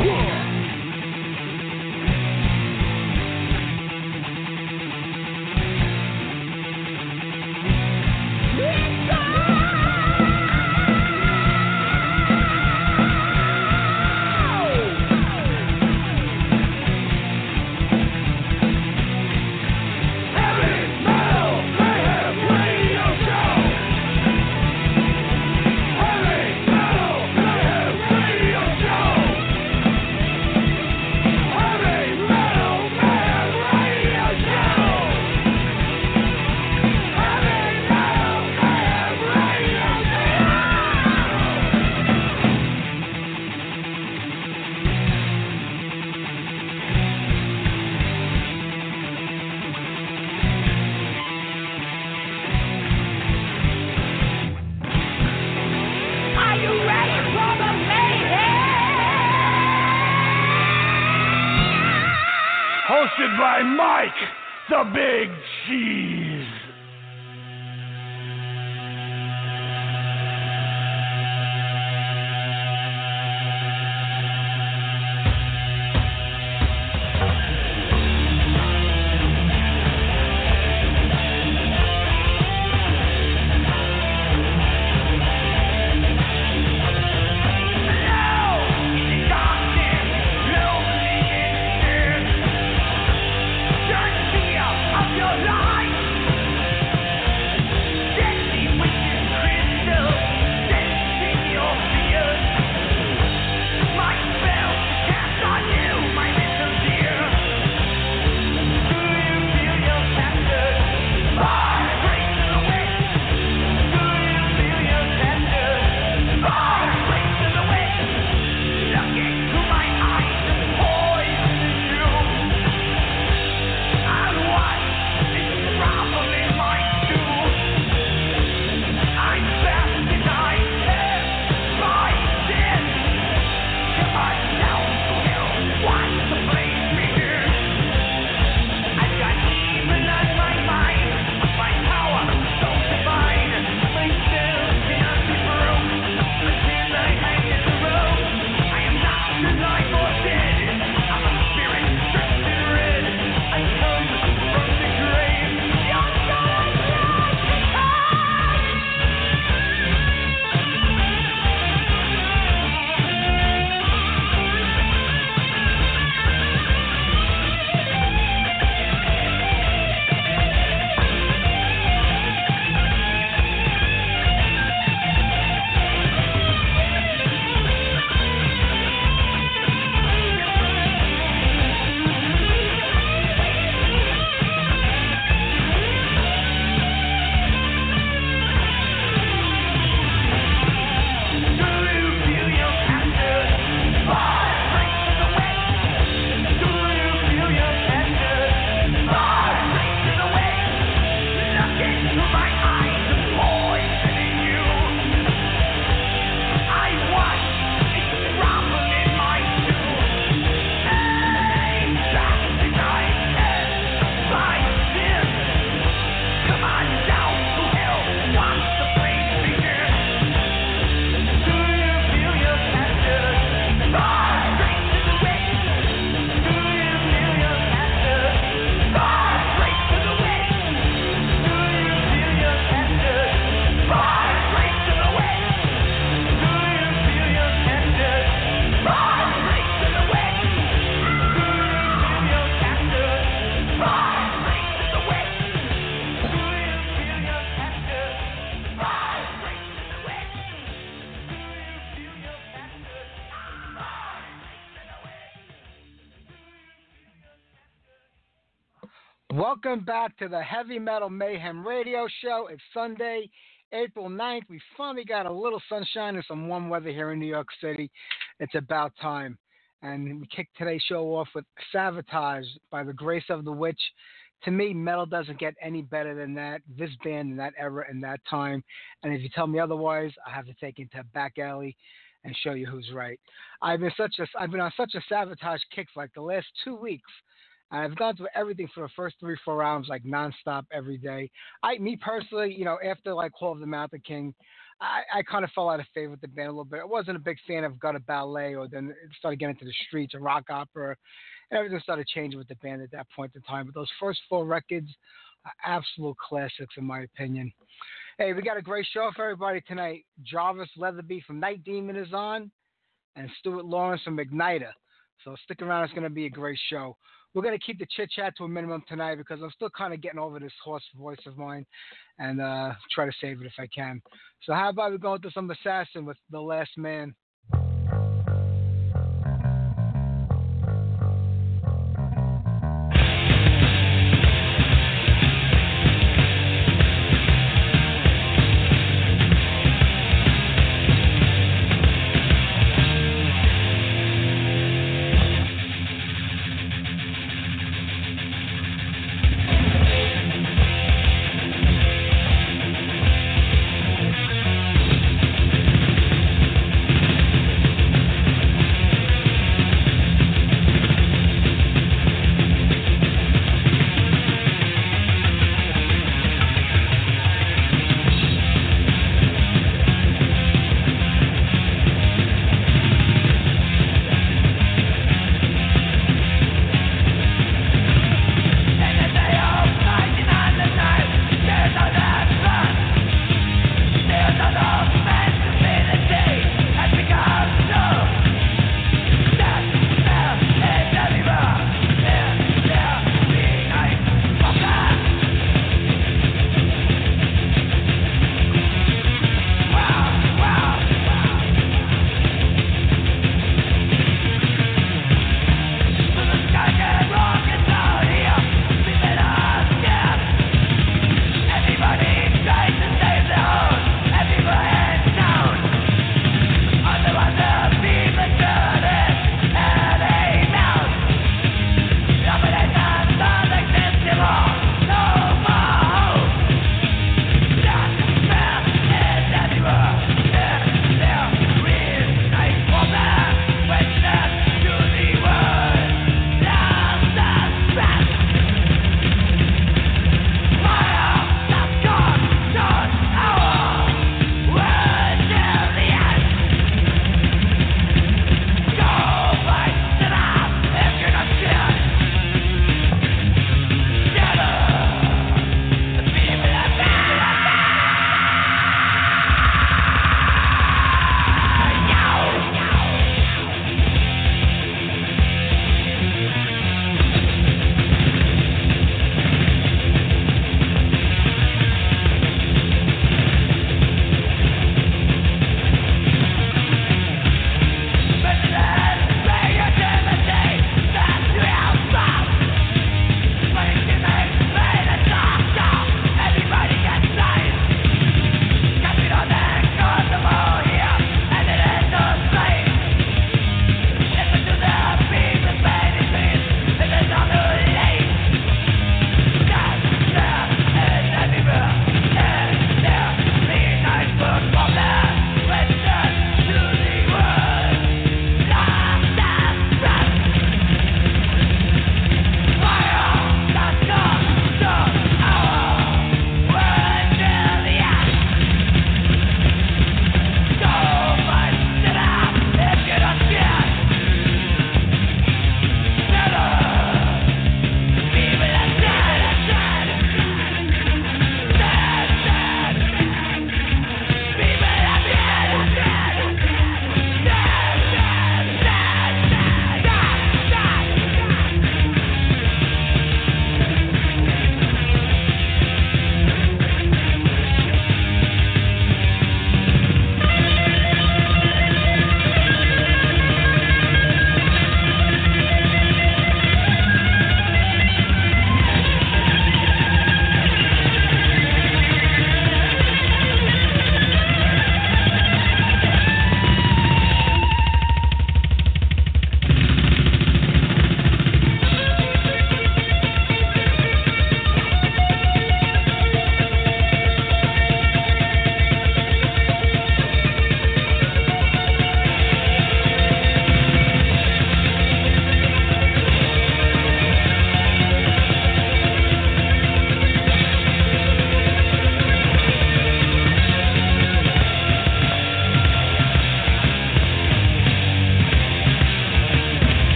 Are Welcome back to the Heavy Metal Mayhem Radio Show. It's Sunday. April 9th. We finally got a little sunshine and some warm weather here in New York City. It's about time. And we kicked today's show off with Savatage by the Grace of the Witch. To me, metal doesn't get any better than that. This band in that era and that time. And if you tell me otherwise, I have to take you a back alley and show you who's right. I've been such a I've been on such a Savatage kick for like the last two weeks. I've gone through everything for the first three, four rounds, like nonstop every day. I, me personally, you know, after like Hall of the Mountain King, I, I kind of fell out of favor with the band a little bit. I wasn't a big fan of Gutter Ballet, or then it started getting into the streets and rock opera, and everything started changing with the band at that point in time. But those first four records are absolute classics, in my opinion. Hey, we got a great show for everybody tonight. Jarvis Leatherby from Night Demon is on, and Stuart Laurence from Ignitor. So stick around; it's going to be a great show we're going to keep the chit chat to a minimum tonight because I'm still kind of getting over this hoarse voice of mine and uh, try to save it if I can. So, how about we go into some Assassin with The Last Man?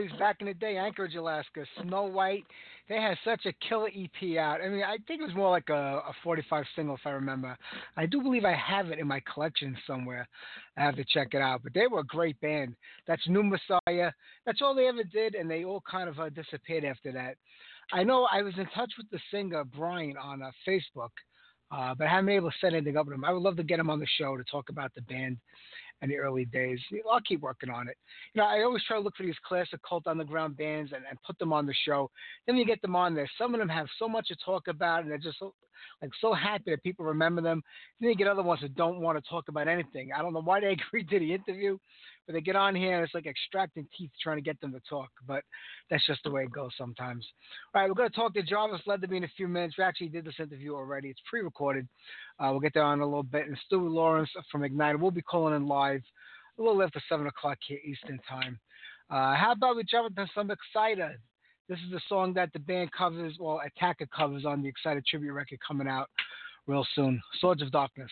Least back in the day, Anchorage, Alaska, Snow White. They had such a killer EP out. I mean, I think it was more like a, a 45 single, if I remember. I do believe I have it in my collection somewhere. I have to check it out. But they were a great band. That's New Messiah. That's all they ever did, and they all kind of uh, disappeared after that. I know I was in touch with the singer Brian on uh, Facebook, uh, but I haven't been able to set anything up with him. I would love to get him on the show to talk about the band in the early days. I'll keep working on it. You know, I always try to look for these classic cult underground bands and, and put them on the show. Then you get them on there. Some of them have so much to talk about, and they're just so, like so happy that people remember them. Then you get other ones that don't want to talk about anything. I don't know why they agreed to the interview, but they get on here and it's like extracting teeth trying to get them to talk. But that's just the way it goes sometimes. All right, we're going to talk to Jarvis Leatherby in a few minutes. We actually did this interview already. It's pre-recorded. Uh, we'll get there on a little bit. And Stu Laurence from Ignite will be calling in live a little after 7 o'clock here Eastern Time. Uh, how about we jump into some Exciter? This is the song that the band covers, well, Attacker covers on the Exciter tribute record coming out real soon. Swords of Darkness.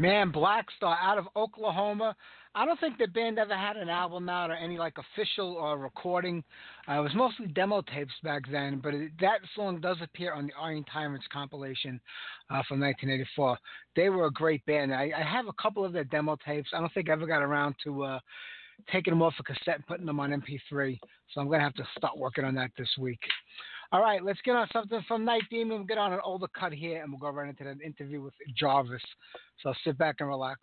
Man, Black Star out of Oklahoma. I don't think the band ever had an album out or any like official or recording. Uh, it was mostly demo tapes back then, but it, that song does appear on the Iron Tyrants compilation uh, from 1984. They were a great band. I, I have a couple of their demo tapes. I don't think I ever got around to uh, taking them off a cassette and putting them on MP3. So I'm gonna have to start working on that this week. All right, let's get on something from Night Demon. We'll get on an older cut here, and we'll go right into that interview with Jarvis. So sit back and relax.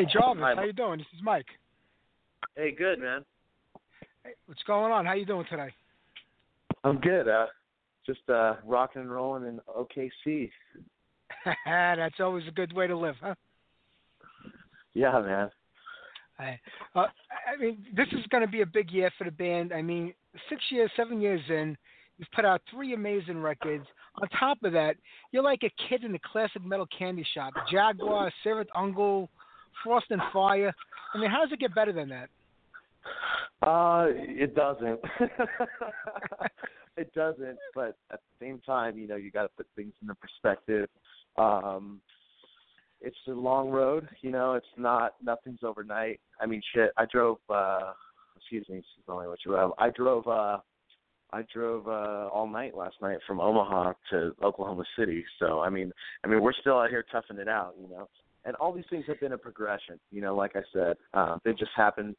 Hey Jarvis, Hi, how you doing? This is Mike. Hey, good man. Hey, what's going on? How you doing today? I'm good. Uh, just uh, rocking and rolling in OKC. That's always a good way to live, huh? Yeah, man. I, uh, I mean, this is going to be a big year for the band. I mean, six years, seven years in, you've put out three amazing records. On top of that, you're like a kid in a classic metal candy shop. Jaguar, Cirith Ungol, Frost and Fire. I mean, how does it get better than that? Uh, it doesn't. it doesn't. But at the same time, you know, you got to put things into perspective. Um, it's a long road. You know, it's not nothing's overnight. I mean, shit. I drove. uh Excuse me. Excuse me. What you have? I drove. uh I drove uh all night last night from Omaha to Oklahoma City. So I mean, I mean, we're still out here toughing it out. You know, and all these things have been a progression. You know, like I said, uh, they just happened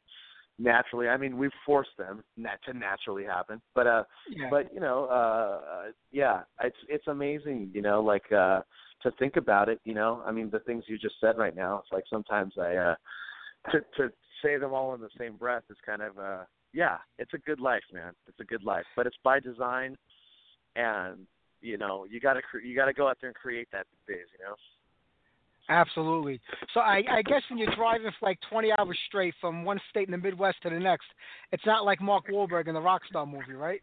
naturally. I mean, we've forced them nat- to naturally happen. But uh, Yeah. but you know, uh, yeah, it's it's amazing. You know, like uh to think about it, you know, I mean, the things you just said right now, it's like sometimes I, uh, to, to say them all in the same breath is kind of, uh, yeah, it's a good life, man. It's a good life, but it's by design, and you know, you gotta cre- you gotta go out there and create that these days, you know. Absolutely. So I, I guess when you're driving for like 20 hours straight from one state in the Midwest to the next, it's not like Mark Wahlberg in the Rockstar movie, right?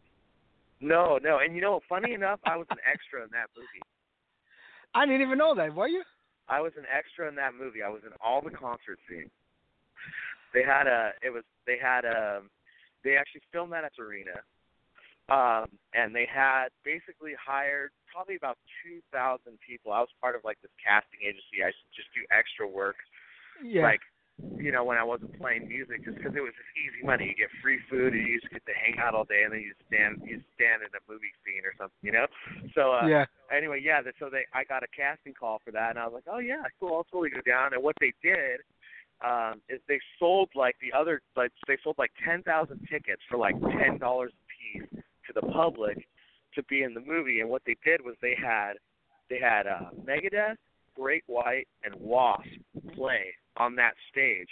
No, no, and you know, funny enough, I was an extra in that movie. I didn't even know that. Were you? I was an extra in that movie. I was in all the concert scenes. They had a it was they had a they actually filmed that at the arena. Um and they had basically hired probably about 2000 people. I was part of like this casting agency. I just do extra work Yeah. like you know when I wasn't playing music just because it was just easy money. You get free food and you just get to hang out all day and then you stand you stand in a movie scene or something, you know? So uh yeah. anyway, yeah, so they I got a casting call for that, and I was like, oh yeah, cool, I'll totally go down. And what they did um, is they sold like the other like they sold like ten thousand tickets for like ten dollars a piece to the public to be in the movie. And what they did was they had they had uh, Megadeth, Great White, and Wasp play on that stage.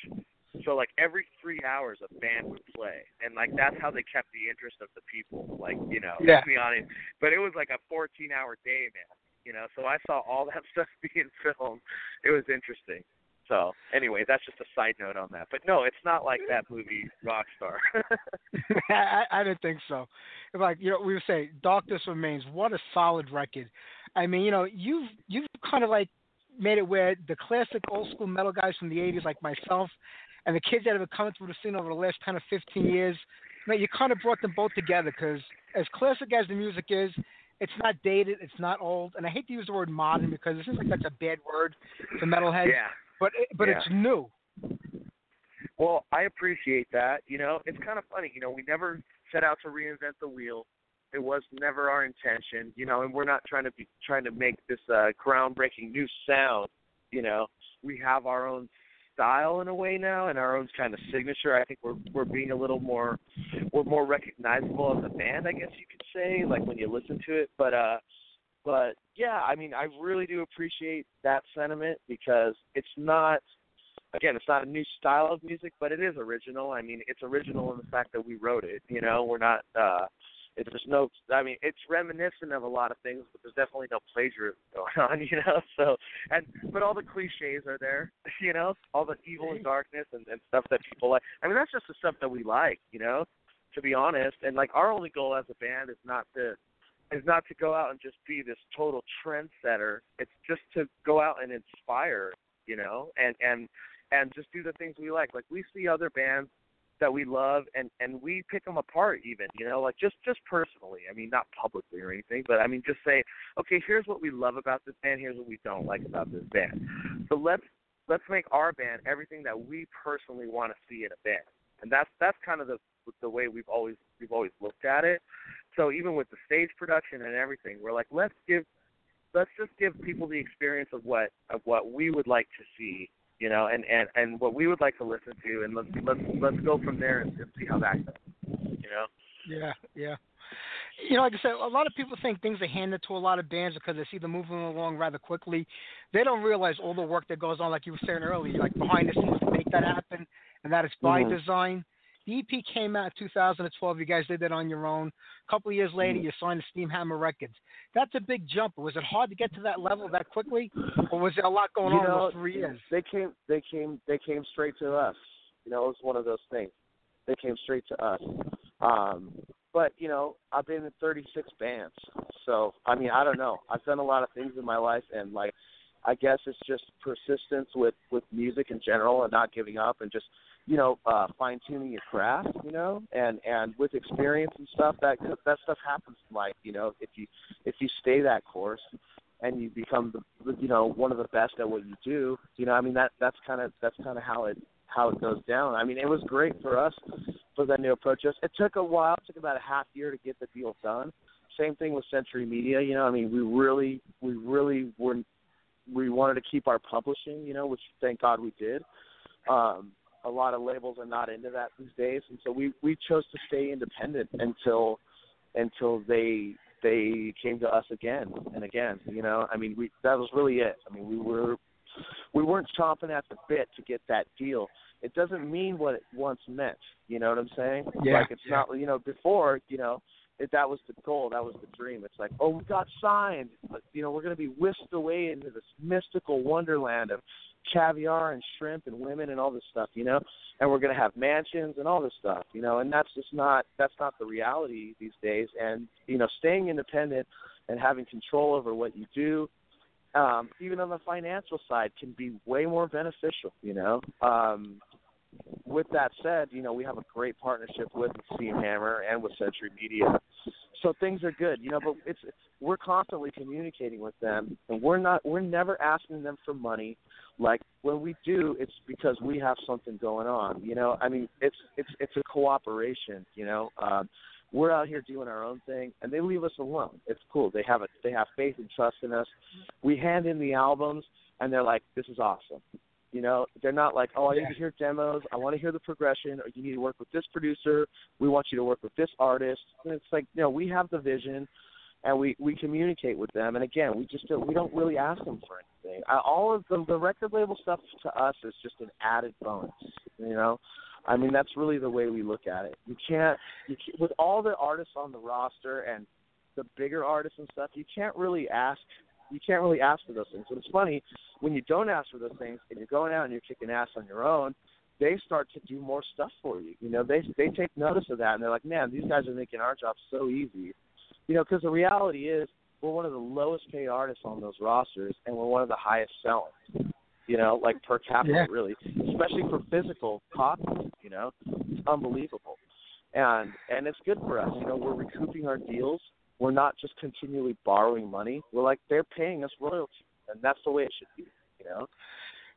So like every three hours a band would play, and like that's how they kept the interest of the people. Like you know, Yeah. to be honest, but it was like a 14 hour day, man. You know, so I saw all that stuff being filmed. It was interesting. So anyway, that's just a side note on that. But no, it's not like that movie Rockstar. I, I didn't think so. Like you know, we would say Darkness Remains. What a solid record. I mean, you know, you've you've kind of like made it where the classic old school metal guys from the '80s, like myself, and the kids that have been coming through the scene over the last 10 or 15 years, man, you kind of brought them both together because as classic as the music is, it's not dated, it's not old, and I hate to use the word modern because it seems like that's a bad word for metalheads. yeah. But it, but Yeah. it's new. Well, I appreciate that. You know, it's kind of funny. You know, we never set out to reinvent the wheel. It was never our intention. You know, and we're not trying to be trying to make this uh, groundbreaking new sound. You know, we have our own style in a way now, and our own kind of signature. I think we're we're being a little more we're more recognizable as a band, I guess you could say, like when you listen to it. But uh, but yeah, I mean, I really do appreciate that sentiment because it's not again, it's not a new style of music, but it is original. I mean, it's original in the fact that we wrote it. You know, we're not. uh it's just no. I mean, it's reminiscent of a lot of things, but there's definitely no plagiarism going on. You know, so and but all the cliches are there. You know, all the evil and darkness and, and stuff that people like. I mean, that's just the stuff that we like. You know, to be honest. And like our only goal as a band is not to is not to go out and just be this total trendsetter. It's just to go out and inspire. You know, and and and just do the things we like. Like we see other bands that we love and and we pick them apart even you know like just just personally i mean not publicly or anything but i mean just say okay here's what we love about this band here's what we don't like about this band so let's let's make our band everything that we personally want to see in a band and that's that's kind of the the way we've always we've always looked at it so even with the stage production and everything we're like let's give let's just give people the experience of what of what we would like to see you know, and and and what we would like to listen to, and let's let's let's go from there and, and see how that goes, you know. Yeah, yeah. You know, like I said, a lot of people think things are handed to a lot of bands because they see them moving along rather quickly. They don't realize all the work that goes on, like you were saying earlier, like behind the scenes to make that happen, and that it's by Mhm. design. The EP came out in 2012. You guys did that on your own. A couple of years later, Mhm. you signed to Steamhammer Records. That's a big jump. Was it hard to get to that level that quickly, or was there a lot going you on know, those three years? they came they came they came straight to us. You know, it was one of those things. They came straight to us. Um, but you know, I've been in 36 bands, so I mean, I don't know. I've done a lot of things in my life, and like, I guess it's just persistence with with music in general, and not giving up, and just you know, uh, fine tuning your craft, you know, and and with experience and stuff, that that stuff happens in life, you know, if you if you stay that course. and you become the you know one of the best at what you do. You know, I mean that that's kind of that's kind of how it how it goes down. I mean, it was great for us for them to approach us. It took a while, it took about a half year to get the deal done. Same thing with Century Media. You know, I mean, we really we really were we wanted to keep our publishing. You know, which thank God we did. Um, a lot of labels are not into that these days, and so we we chose to stay independent until until they they came to us again and again. You know, I mean, we that was really it. I mean, we were we weren't chomping at the bit to get that deal. It doesn't mean what it once meant. You know what I'm saying? Yeah, like it's yeah. not. You know, before you know. It, that was the goal. That was the dream. It's like, oh, we got signed. But, you know, we're going to be whisked away into this mystical wonderland of caviar and shrimp and women and all this stuff, you know, and we're going to have mansions and all this stuff, you know, and that's just not that's not the reality these days. And you know, staying independent and having control over what you do, um, even on the financial side, can be way more beneficial, you know. Um, with that said, you know, we have a great partnership with Steamhammer and with Century Media. So things are good, you know, but it's we're constantly communicating with them and we're not we're never asking them for money. Like when we do, it's because we have something going on. You know, I mean it's it's it's a cooperation, you know. Um we're out here doing our own thing and they leave us alone. It's cool. They have a they have faith and trust in us. We hand in the albums and they're like, This is awesome. You know, they're not like, oh, I need to hear demos. I want to hear the progression, or you need to work with this producer. We want you to work with this artist. And it's like, you know, we have the vision, and we we communicate with them. And again, we just don't, we don't really ask them for anything. I, all of the the record label stuff to us is just an added bonus. You know, I mean that's really the way we look at it. You can't, you can't with all the artists on the roster and the bigger artists and stuff. You can't really ask you can't really ask for those things. And it's funny when you don't ask for those things and you're going out and you're kicking ass on your own. They start to do more stuff for you. You know, they they take notice of that and they're like, man, these guys are making our job so easy. You know, because the reality is we're one of the lowest paid artists on those rosters and we're one of the highest selling. You know, like per capita, Yeah. really, especially for physical copies. You know, it's unbelievable, and and it's good for us. You know, we're recouping our deals we're not just continually borrowing money. We're like they're paying us royalty, and that's the way it should be. You know.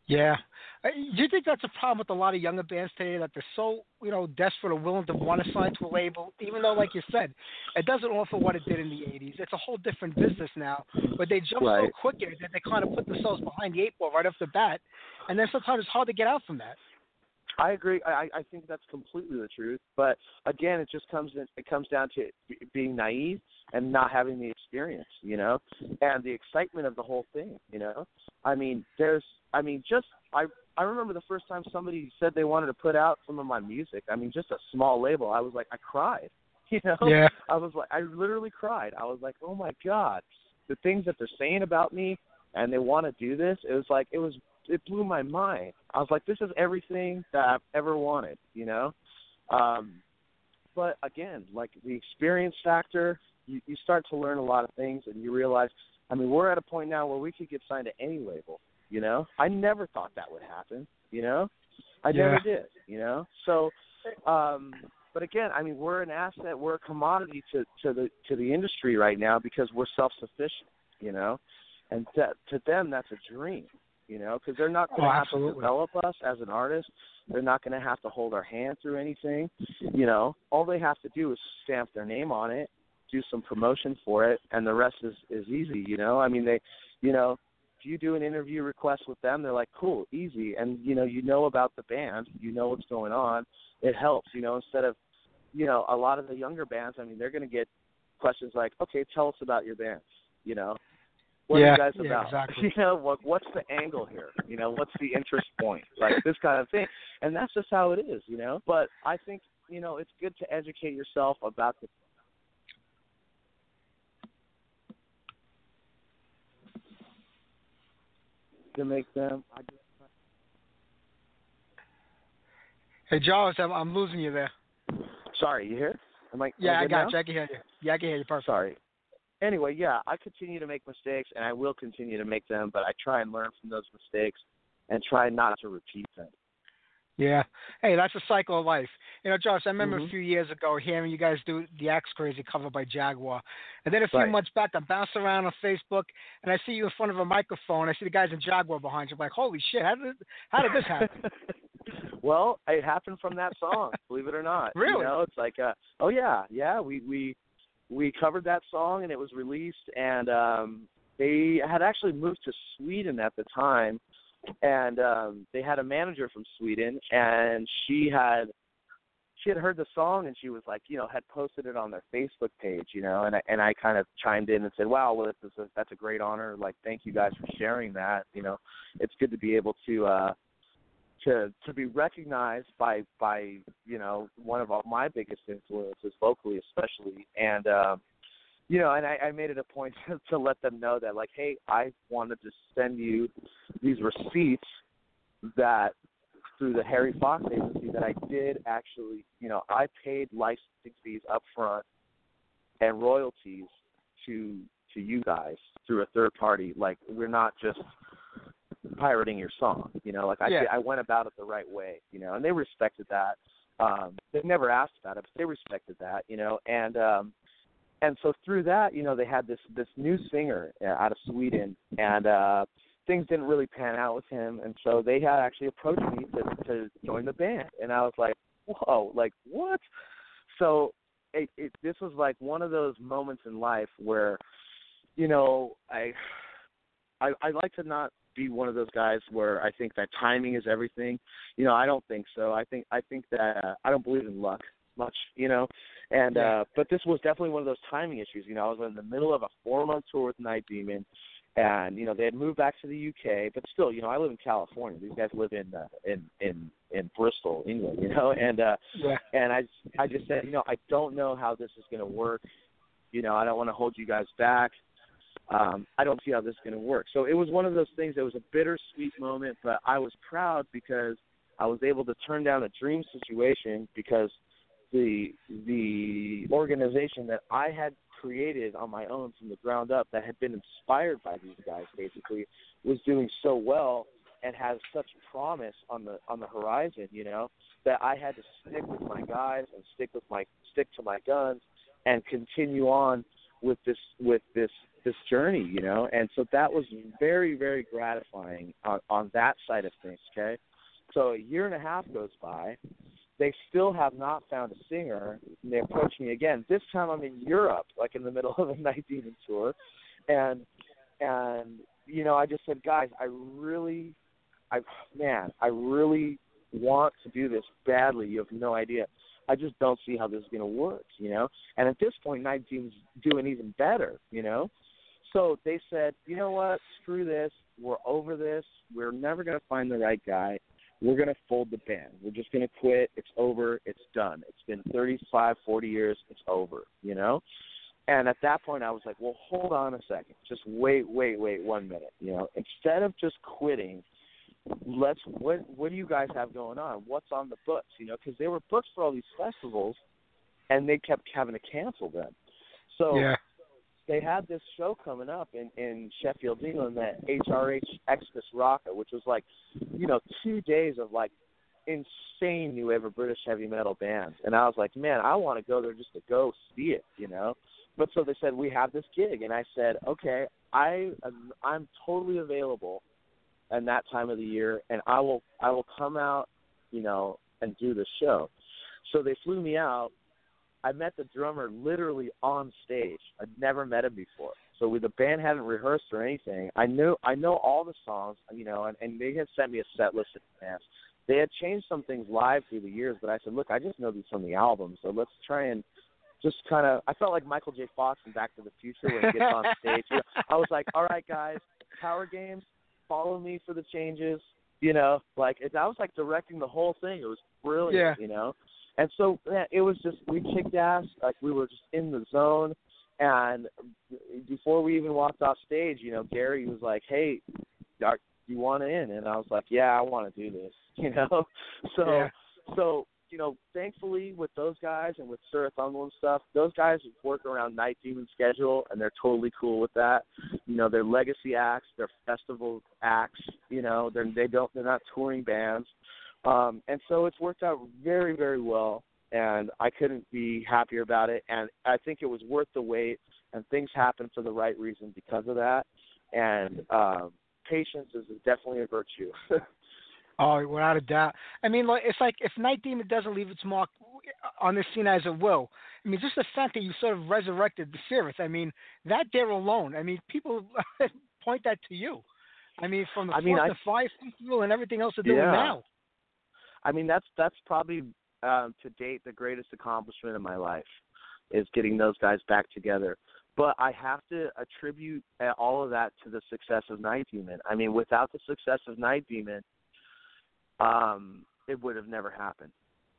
Yeah. Uh, Do you think that's a problem with a lot of younger bands today that they're so, you know, desperate or willing to want to sign to a label, even though, like you said, it doesn't offer what it did in the 80s. It's a whole different business now, but they jump so Right. quicker that they kind of put themselves behind the eight ball right off the bat, and then sometimes it's hard to get out from that. I agree. I, I think that's completely the truth. But again, it just comes in, it comes down to being naive and not having the experience, you know, and the excitement of the whole thing. You know, I mean, there's, I mean, just I I remember the first time somebody said they wanted to put out some of my music. I mean, just a small label. I was like, I cried. You know, Yeah. I was like, I literally cried. I was like, oh my god, the things that they're saying about me, and they want to do this. It was like it was it blew my mind. I was like, this is everything that I've ever wanted, you know. Um, but again, like the experience factor, you, you start to learn a lot of things, and you realize. I mean, we're at a point now where we could get signed to any label. You know, I never thought that would happen. You know, I Yeah. never did. You know, so. um but again, I mean, we're an asset, we're a commodity to to the to the industry right now because we're self sufficient, you know, and to, to them that's a dream, you know, because they're not going to Oh, have to develop us as an artist. They're not going to have to hold our hand through anything, you know. All they have to do is stamp their name on it, do some promotion for it, and the rest is is easy, you know. I mean, they, you know, if you do an interview request with them, they're like, cool, easy, and you know, you know about the band, you know what's going on. It helps, you know, instead of, you know, a lot of the younger bands. I mean, they're going to get questions like, okay, tell us about your band, you know. What are you guys yeah, about? exactly. You know, what what's the angle here? You know, what's the interest point? Like this kind of thing. And that's just how it is, you know. But I think, you know, it's good to educate yourself about the to make them I just Hey, Jarvis, I'm, I'm losing you there. sorry, you here? Am I Yeah, I got now? you. I can hear you. Yeah, I can hear you. Perfect. Sorry. Anyway, yeah, I continue to make mistakes and I will continue to make them, but I try and learn from those mistakes and try not to repeat them. Yeah. Hey, that's a cycle of life. You know, Josh, I remember Mhm. a few years ago hearing you guys do the Axe Crazy cover by Jaguar. And then a few Right. months back, I'm bouncing around on Facebook and I see you in front of a microphone. I see the guys in Jaguar behind you. I'm like, holy shit, how did, how did this happen? well, it happened from that song, believe it or not. Really? You know, it's like, uh, oh yeah, yeah. We we we covered that song and it was released, and um, they had actually moved to Sweden at the time, and um, they had a manager from Sweden, and she had she had heard the song and she was like, you know, had posted it on their Facebook page, you know, and I, and I kind of chimed in and said, wow, well, this is a, that's a great honor. Like, thank you guys for sharing that. You know, it's good to be able to uh, to to be recognized by by you know one of my biggest influences locally, especially, and um, you know, and I, I made it a point to let them know that like, hey, I wanted to send you these receipts that through the Harry Fox agency that I did actually, you know, I paid licensing fees up front and royalties to to you guys through a third party. Like we're not just pirating your song, you know. Like I Yeah. I went about it the right way, you know, and they respected that. Um, they never asked about it, but they respected that, you know, and um, and so through that, you know, they had this this new singer uh, out of Sweden, and uh, things didn't really pan out with him, and so they had actually approached me to to join the band, and I was like, whoa, like what? So it, it this was like one of those moments in life where, you know, I I I like to not be one of those guys where I think that timing is everything. You know, I don't think so. I think I think that uh, I don't believe in luck much, you know. And uh but this was definitely one of those timing issues. You know, I was in the middle of a four month tour with Night Demon and you know they had moved back to the UK, but still, you know, I live in California. These guys live in uh, in in in Bristol, England, you know, and uh Yeah. and I I just said, you know, I don't know how this is going to work. You know, I don't want to hold you guys back. Um, I don't see how this is going to work. So it was one of those things. It was a bittersweet moment, but I was proud because I was able to turn down a dream situation because the the organization that I had created on my own from the ground up that had been inspired by these guys basically was doing so well and has such promise on the on the horizon, you know, that I had to stick with my guys and stick with my stick to my guns and continue on with this with this this journey, you know. And so that was very very gratifying on on that side of things, okay? So a year and a half goes by. They still have not found a singer. And they approach me again. This time I'm in Europe, like in the middle of a Night Demon tour, and and you know I just said, guys, I really, I man, I really want to do this badly. You have no idea. I just don't see how this is going to work, you know. And at this point, Night Demon's doing even better, you know. So they said, you know what? Screw this. We're over this. We're never going to find the right guy. We're going to fold the band. We're just going to quit. It's over. It's done. It's been 35, 40 years. It's over, you know? And at that point, I was like, well, hold on a second. Just wait, wait, wait one minute. You know, instead of just quitting, let's what what do you guys have going on? What's on the books? You know, because they were booked for all these festivals, and they kept having to cancel them. So Yeah. They had this show coming up in in Sheffield, England, that HRH Exodus Rocka, which was like, you know, two days of like insane new wave British heavy metal bands, and I was like, man, I want to go there just to go see it, you know. But so they said we have this gig, and I said, okay, I am, I'm totally available, in that time of the year, and I will I will come out, you know, and do the show. So they flew me out. I met the drummer literally on stage. I'd never met him before. So we, the band hadn't rehearsed or anything. I knew I know all the songs, you know, and, and they had sent me a set list in advance. They had changed some things live through the years, but I said, look, I just know these from the album, so let's try and just kind of. I felt like Michael J. Fox in Back to the Future when he gets on stage. You know, I was like, all right, guys, Power Games, follow me for the changes. You know, like it, I was like directing the whole thing. It was brilliant. Yeah. You know, and so yeah, it was just we kicked ass. Like we were just in the zone. And before we even walked off stage, you know, Gary was like, "Hey, you want to in?" And I was like, "Yeah, I want to do this." You know, so Yeah. so you know, thankfully with those guys and with Cirith Ungol and stuff, those guys work around Night Demon schedule and they're totally cool with that. You know, they're legacy acts, they're festival acts. You know, they're they don't they're not touring bands. Um, and so it's worked out very, very well, and I couldn't be happier about it. And I think it was worth the wait, and things happened for the right reason because of that. And um, patience is definitely a virtue. Oh, without a doubt. I mean, like it's like if Night Demon doesn't leave its mark on this scene as it will. I mean, just the fact that you sort of resurrected the Cirith. I mean, that there alone. I mean, people point that to you. I mean, from the I mean, Fourth I- to Five Festival and everything else they're doing Yeah. now. I mean, that's that's probably um, to date the greatest accomplishment of my life is getting those guys back together. But I have to attribute uh, all of that to the success of Night Demon. I mean, without the success of Night Demon, um, it would have never happened.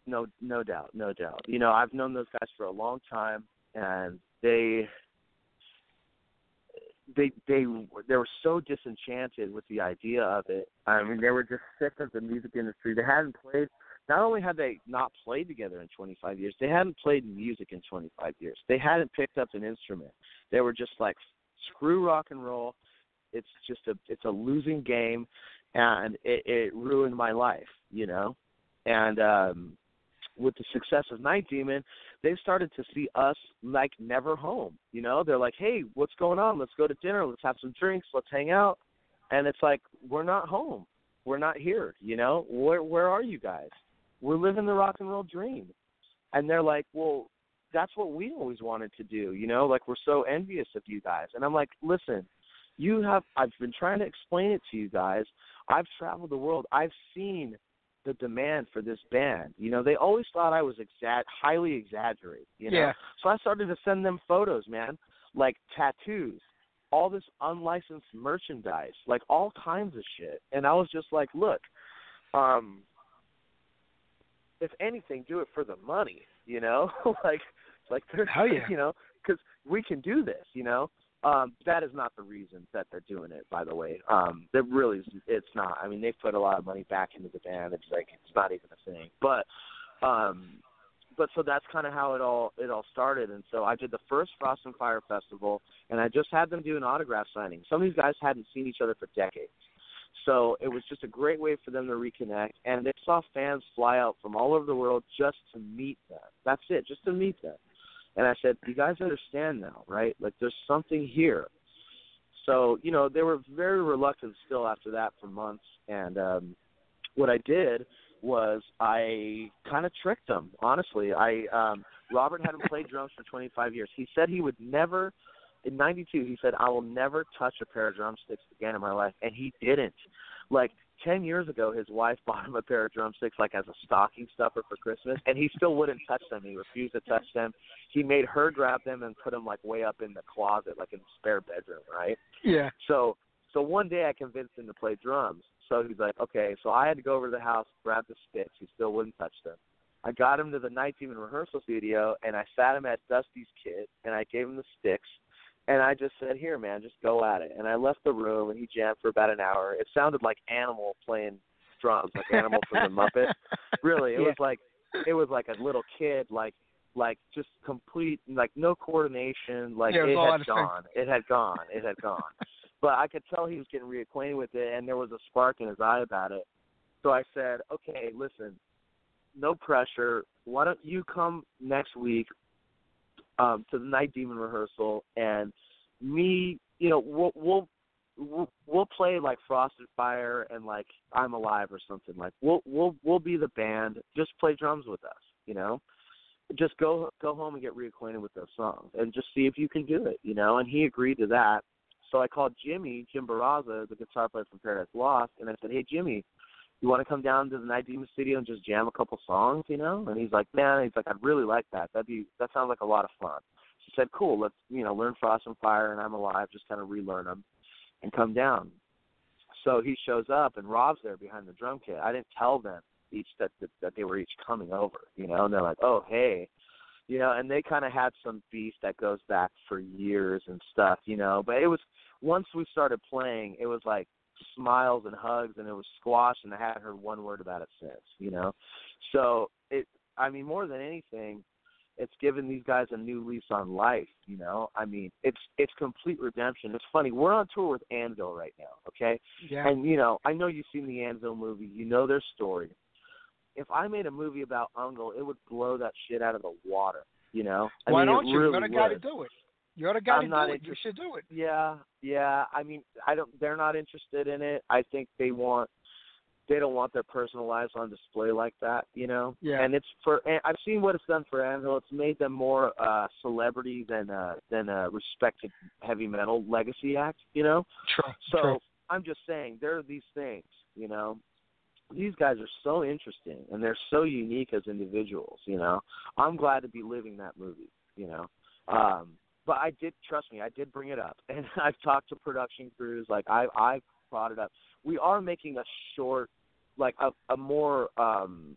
No, no doubt, no doubt. You know, I've known those guys for a long time, and they they they they were so disenchanted with the idea of it. I mean, they were just sick of the music industry. They hadn't played. Not only had they not played together in 25 years, they hadn't played music in 25 years. They hadn't picked up an instrument. They were just like, screw rock and roll. It's just a it's a losing game, and it, it ruined my life. You know, and um, with the success of Night Demon, they've started to see us like never home. You know, they're like, hey, what's going on? Let's go to dinner. Let's have some drinks. Let's hang out. And it's like we're not home. We're not here. You know, where where are you guys? We're living the rock and roll dream. And they're like, well, that's what we always wanted to do. You know, like we're so envious of you guys. And I'm like, listen, you have. I've been trying to explain it to you guys. I've traveled the world. I've seen the demand for this band. You know, they always thought I was exa- highly exaggerated. You know, Yeah. so I started to send them photos, man, like tattoos, all this unlicensed merchandise, like all kinds of shit. And I was just like, look, um, if anything, do it for the money. You know, like, like there's, yeah. you know, because we can do this. You know, um, that is not the reason that they're doing it. By the way, um, that really is, it's not. I mean, they've put a lot of money back into the band. It's like it's not even a thing. But, um, but so that's kind of how it all it all started. And so I did the first Frost and Fire festival, and I just had them do an autograph signing. Some of these guys hadn't seen each other for decades. So it was just a great way for them to reconnect, and they saw fans fly out from all over the world just to meet them. That's it, just to meet them. And I said, "You guys understand now, right? Like there's something here." So you know they were very reluctant still after that for months, and um, what I did was I kind of tricked them. Honestly, I um, Robert hadn't played drums for 25 years. He said he would never. In '92, he said, "I will never touch a pair of drumsticks again in my life," and he didn't. Like ten years ago, his wife bought him a pair of drumsticks like as a stocking stuffer for Christmas, and he still wouldn't touch them. He refused to touch them. He made her grab them and put them like way up in the closet, like in the spare bedroom, right? Yeah. So so one day I convinced him to play drums. So he's like, okay. So I had to go over to the house, grab the sticks. He still wouldn't touch them. I got him to the Night Demon rehearsal studio, and I sat him at Dusty's kit, and I gave him the sticks, and I just said, here, man, just go at it. And I left the room, and he jammed for about an hour. It sounded like Animal playing drums, like Animal from the Muppets. Really, it Yeah. was like it was like a little kid, like like just complete, like no coordination. Like Yeah, it it had gone. It had gone. It had gone but I could tell he was getting reacquainted with it, and there was a spark in his eye about it. So I said, "Okay, listen, no pressure. Why don't you come next week um, to the Night Demon rehearsal, and me, you know, we'll we'll we'll, play like Frost and Fire and like I'm Alive or something. Like we'll we'll we'll be the band. Just play drums with us, you know." Just go go home and get reacquainted with those songs, and just see if you can do it, you know. And he agreed to that. So I called Jimmy, Jim Barraza, the guitar player from Paradise Lost, and I said, "Hey, Jimmy, you want to come down to the Night Demon studio and just jam a couple songs, you know?" And he's like, "Man, he's like, I'd really like that. That'd be that sounds like a lot of fun." She said, "Cool, let's you know learn Frost and Fire and I'm Alive, just kind of relearn them, and come down." So he shows up, and Rob's there behind the drum kit. I didn't tell them each that that, that they were each coming over, you know, and they're like, "Oh, hey." You know, and they kind of had some beef that goes back for years and stuff, you know. But it was once we started playing, it was like smiles and hugs, and it was squashed, and I haven't heard one word about it since, you know. So it, I mean, more than anything, it's given these guys a new lease on life, you know. I mean, it's it's complete redemption. It's funny. We're on tour with Anvil right now, okay? Yeah. And you know, I know you've seen the Anvil movie. You know their story. if I made a movie about Ungol, it would blow that shit out of the water. You know? I Why mean, don't you? Really You're the guy to do it. You're the guy I'm to do it. You should do it. Yeah, yeah. I mean, I don't. They're not interested in it. I think they want. They don't want their personal lives on display like that, you know. Yeah. And it's for. And I've seen what it's done for Anvil. It's made them more uh celebrity than uh than a respected heavy metal legacy act, you know. True. So True. I'm just saying there are these things, you know. These guys are so interesting and they're so unique as individuals, you know. I'm glad to be living that movie, you know. Um but I did trust me, I did bring it up. And I've talked to production crews, like I I've brought it up. We are making a short like a a more um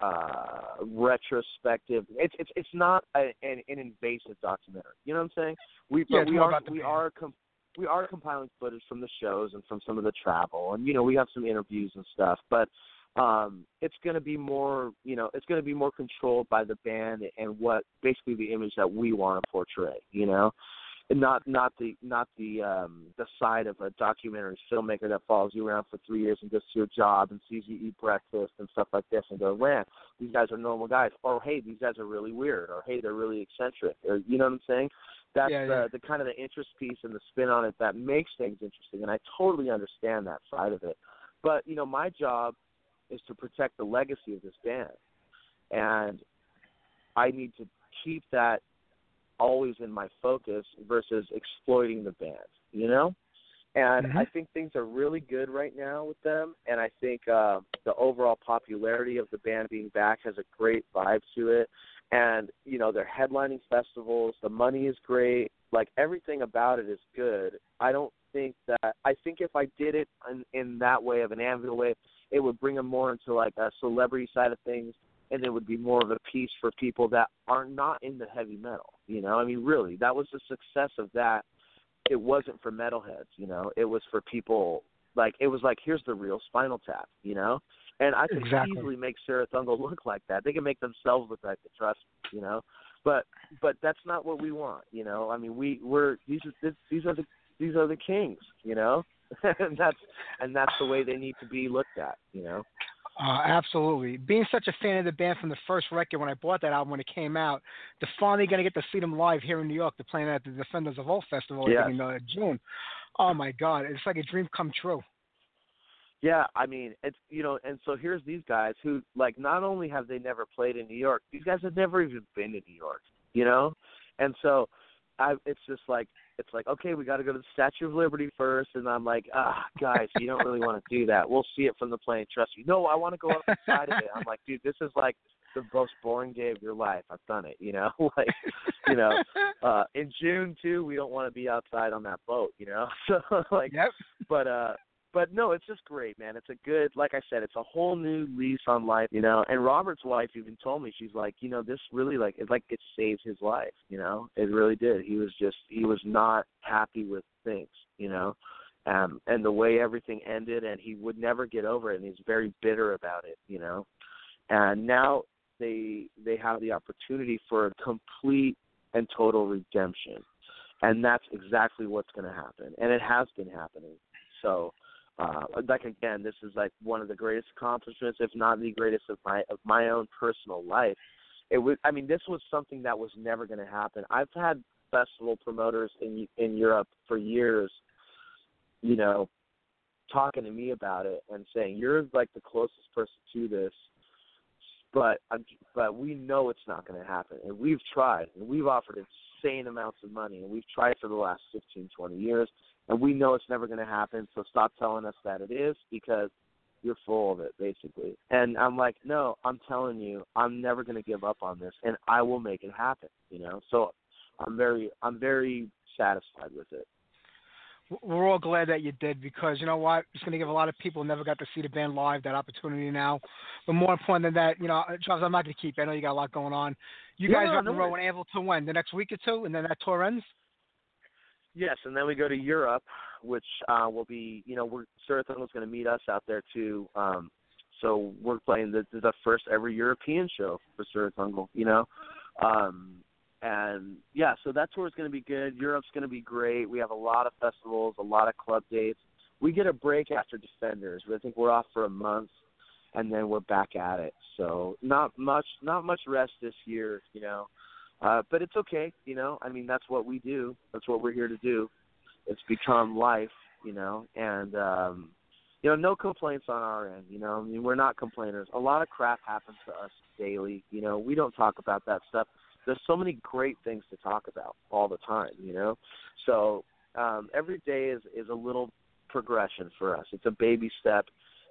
uh retrospective it's it's it's not a, an an invasive documentary you know what i'm saying we Yeah, but we are about the we band. are com- we are compiling footage from the shows and from some of the travel and you know we have some interviews and stuff but um it's going to be more you know it's going to be more controlled by the band and what basically the image that we want to portray you know and not not the not the um the side of a documentary filmmaker that follows you around for three years and goes to your job and sees you eat breakfast and stuff like this and go, man, these guys are normal guys. Or hey, these guys are really weird. Or hey, they're really eccentric. Or you know what I'm saying? That's Yeah, the the kind of the interest piece and the spin on it that makes things interesting. And I totally understand that side of it. But you know, my job is to protect the legacy of this band, and I need to keep that always in my focus versus exploiting the band, you know? And Mhm. I think things are really good right now with them, and I think uh, the overall popularity of the band being back has a great vibe to it. And you know they're headlining festivals, the money is great, like everything about it is good. I don't think that I think if I did it in, in that way of an Anvil way, it would bring them more into like a celebrity side of things, and it would be more of a piece for people that are not into heavy metal. You know, I mean, really, that was the success of that. It wasn't for metalheads, you know. It was for people like it was like here's the real Spinal Tap, you know. And I could Exactly. easily make Cirith Ungol look like that. They can make themselves look like it. Trust me, you know. But but that's not what we want, you know. I mean, we we're these are this, these are the these are the kings, you know. And that's and that's the way they need to be looked at, you know. Uh, absolutely. Being such a fan of the band from the first record when I bought that album when it came out, to finally going to get to see them live here in New York. They're playing at the Defenders of All Festival Yes. in uh, June. Oh my God, it's like a dream come true. Yeah, I mean, it's you know, and so here's these guys who like not only have they never played in New York, these guys have never even been to New York, you know, and so I it's just like it's like okay, we got to go to the Statue of Liberty first, and I'm like, ah, guys, you don't really want to do that. We'll see it from the plane, trust me. No, I want to go up the side of it. I'm like, dude, this is like the most boring day of your life. I've done it, you know, like you know, uh in June too, we don't want to be outside on that boat, you know, so like Yep. but uh but no, it's just great, man. It's a good, like I said, it's a whole new lease on life, you know. And Robert's wife even told me she's like, you know, this really like it's like it saved his life, you know. It really did. He was just he was not happy with things, you know, um, and the way everything ended, and he would never get over it, and he's very bitter about it, you know. And now they they have the opportunity for a complete and total redemption, and that's exactly what's going to happen, and it has been happening. So uh, like again, this is like one of the greatest accomplishments, if not the greatest of my of my own personal life. It was, I mean, this was something that was never going to happen. I've had festival promoters in in Europe for years, you know, talking to me about it and saying you're like the closest person to this, but but we know it's not going to happen, and we've tried, and we've offered insane amounts of money, and we've tried for the last 15, 20 years and we know it's never going to happen. So stop telling us that it is because you're full of it, basically. And I'm like, no, I'm telling you, I'm never going to give up on this, and I will make it happen. You know, so I'm very, I'm very satisfied with it. We're all glad that you did because you know what? It's going to give a lot of people who never got to see the band live that opportunity now. But more important than that, you know, uh, Charles, I'm not going to keep. I know you got a lot going on. You No, guys are on no the road in Anvil to when? The next week or two, and then that tour ends. Yes, and then we go to Europe, which uh, will be, you know, we're Serathon's going to meet us out there too. Um, so we're playing the the first ever European show for Cirith Ungol, you know. Um, and yeah, so that tour is going to be good. Europe's going to be great. We have a lot of festivals, a lot of club dates. We get a break after Defenders. I think we're off for a month, and then we're back at it. So not much, not much rest this year, you know. Uh, but it's okay, you know. I mean, that's what we do. That's what we're here to do. It's become life, you know, and um, you know, no complaints on our end. You know, I mean, we're not complainers. A lot of crap happens to us daily. You know, we don't talk about that stuff. There's so many great things to talk about all the time. You know, so um, every day is is a little progression for us. It's a baby step.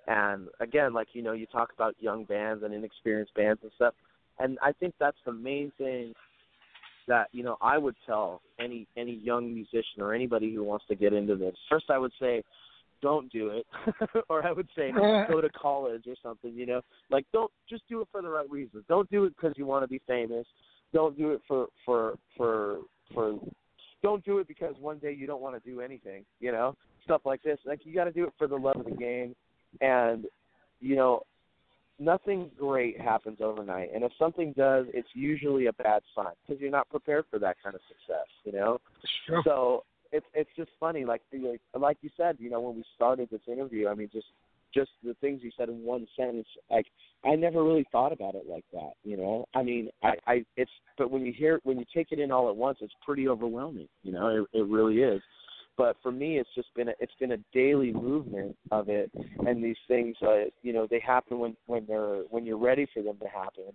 And again, like you know, you talk about young bands and inexperienced bands and stuff, and I think that's the main thing that you know I would tell any any young musician or anybody who wants to get into this. First, I would say don't do it, or I would say go to college or something. You know, like don't just do it for the right reasons. Don't do it because you want to be famous. Don't do it for for for for. Don't do it because one day you don't want to do anything. You know, stuff like this. Like you got to do it for the love of the game, and you know, nothing great happens overnight. And if something does, it's usually a bad sign because you're not prepared for that kind of success. You know, Sure. so it's it's just funny, like the like you said, you know, when we started this interview, I mean, just just the things you said in one sentence, like I never really thought about it like that, you know. I mean, I I it's but when you hear when you take it in all at once, it's pretty overwhelming, you know. It it really is. But for me, it's just been a, it's been a daily movement of it, and these things, uh, you know, they happen when when they're when you're ready for them to happen,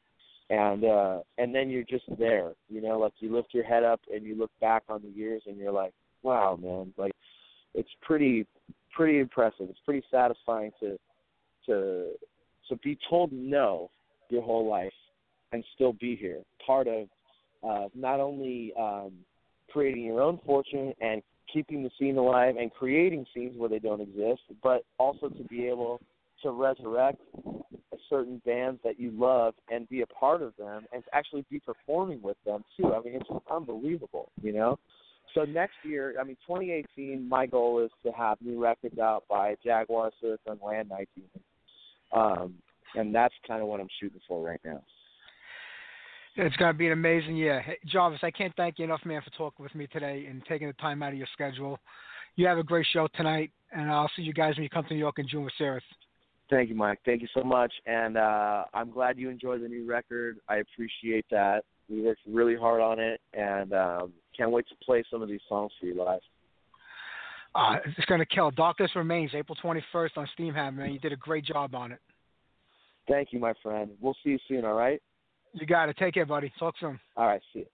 and uh and then you're just there, you know, like you lift your head up and you look back on the years and you're like, wow, man, like it's pretty pretty impressive. It's pretty satisfying to to to be told no your whole life and still be here. Part of uh, not only um, creating your own fortune and keeping the scene alive and creating scenes where they don't exist, but also to be able to resurrect certain bands that you love and be a part of them and actually be performing with them too. I mean, it's unbelievable, you know. So next year, I mean, 2018, my goal is to have new records out by Jaguar Surf and Land 19, um, and that's kind of what I'm shooting for right now. It's going to be an amazing year. Hey, Jarvis, I can't thank you enough, man, for talking with me today and taking the time out of your schedule. You have a great show tonight, and I'll see you guys when you come to New York in June with Cirith. Thank you, Mike. Thank you so much, and uh, I'm glad you enjoyed the new record. I appreciate that. We worked really hard on it, and um, can't wait to play some of these songs for you live. Uh, it's going to kill. Darkness Remains, April 21st on Steamham, man. You did a great job on it. Thank you, my friend. We'll see you soon, all right? You got it. Take care, buddy. Talk soon. All right, see you.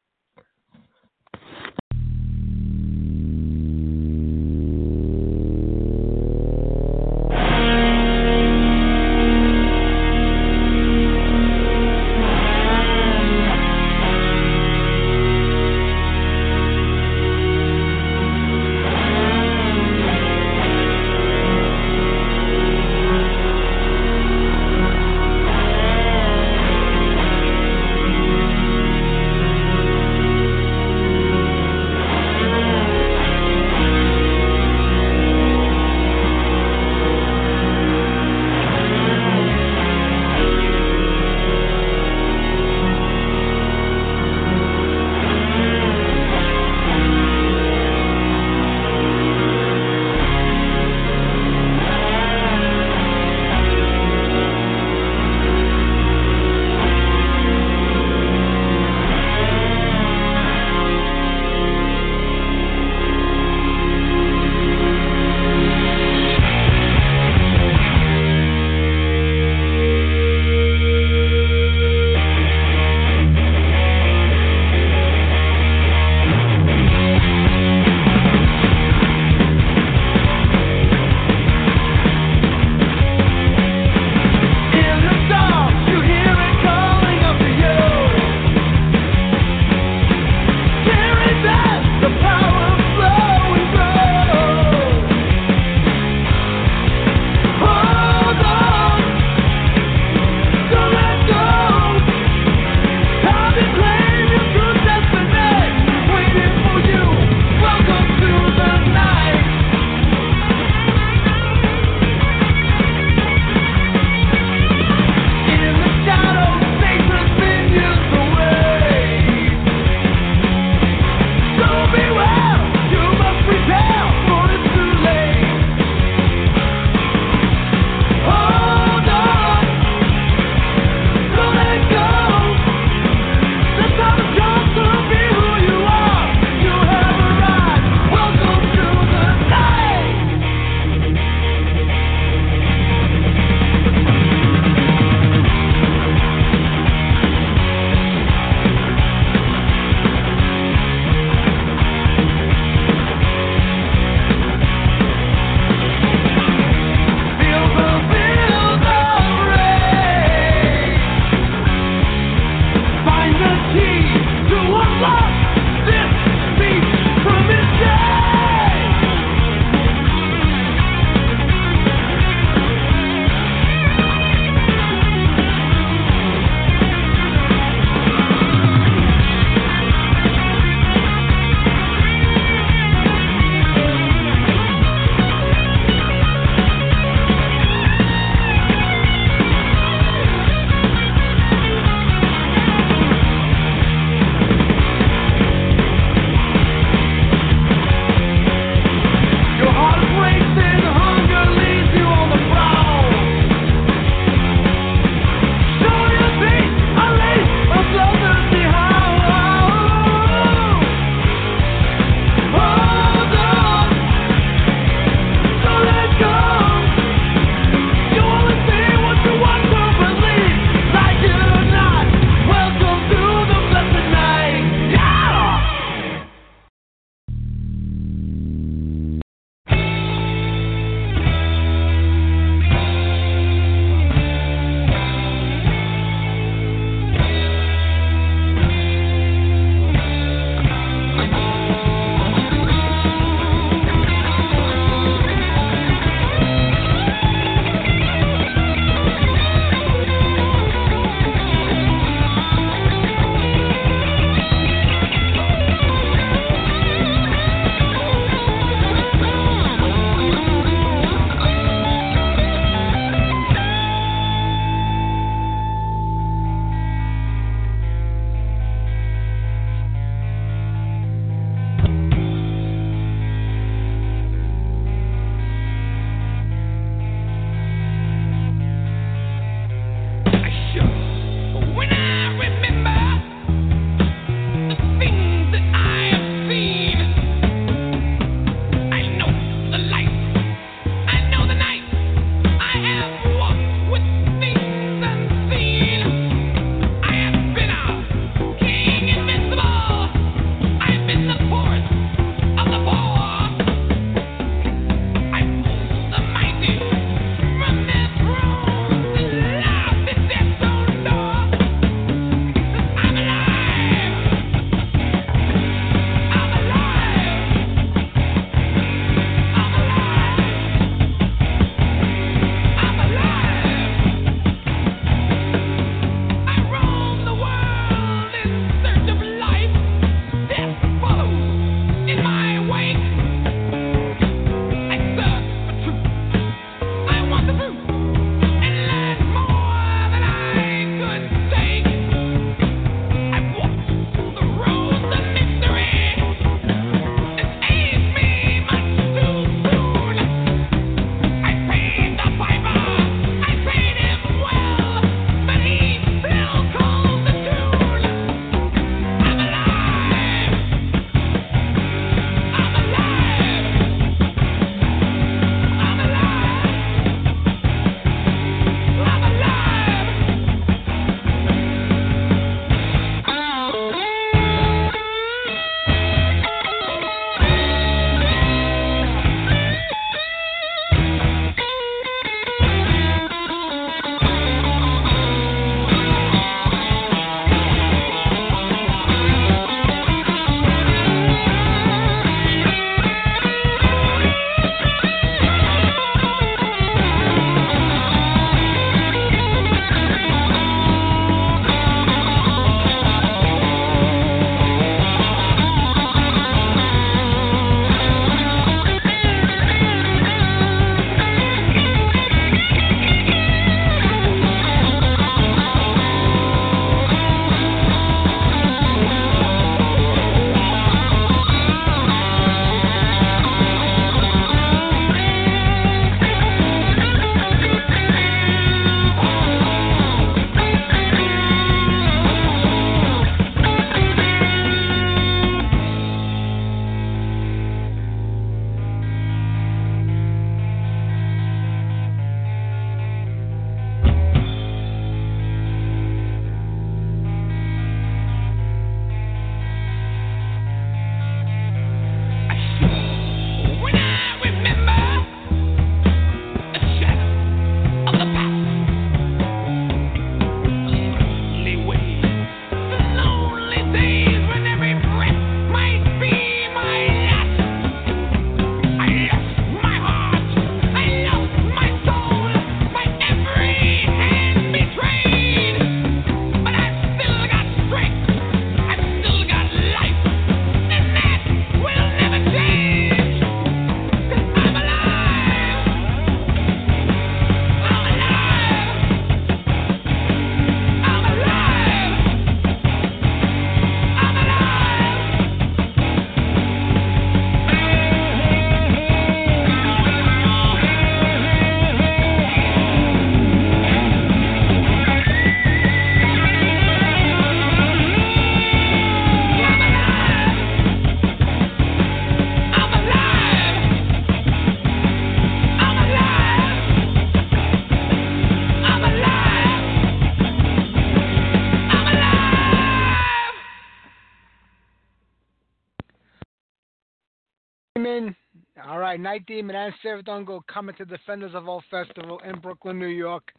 Night Demon and Dungo coming to Defenders of All Festival in Brooklyn, New York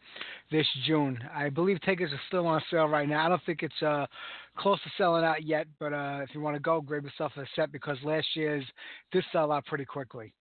this June. I believe tickets are still on sale right now. I don't think it's uh, close to selling out yet, but uh, if you want to go, grab yourself a set because last year's did sell out pretty quickly.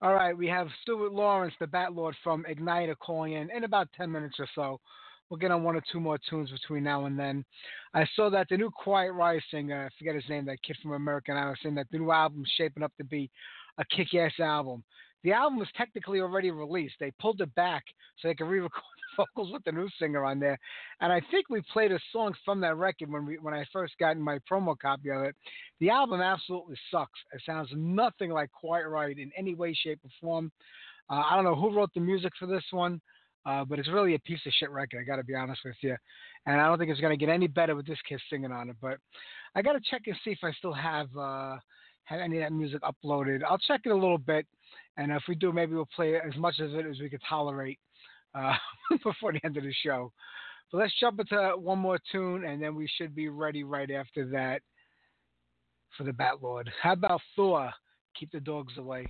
All right, we have Stuart Laurence, the Bat Lord from Ignitor, calling in in about 10 minutes or so. We'll get on one or two more tunes between now and then. I saw that the new Quiet Riot singer, I forget his name, that kid from American Idol, saying that the new album's shaping up to be a kick ass album. The album was technically already released. They pulled it back so they could re record the vocals with the new singer on there. And I think we played a song from that record when we when I first got my promo copy of it. The album absolutely sucks. It sounds nothing like Quiet Riot in any way, shape, or form. Uh, I don't know who wrote the music for this one, uh, but it's really a piece of shit record. I got to be honest with you, and I don't think it's going to get any better with this kid singing on it. But I got to check and see if I still have uh, have any of that music uploaded. I'll check it a little bit, and if we do, maybe we'll play as much of it as we could tolerate uh, before the end of the show. But let's jump into one more tune, and then we should be ready right after that for the Bat Lord. How about Thor? Keep the dogs away.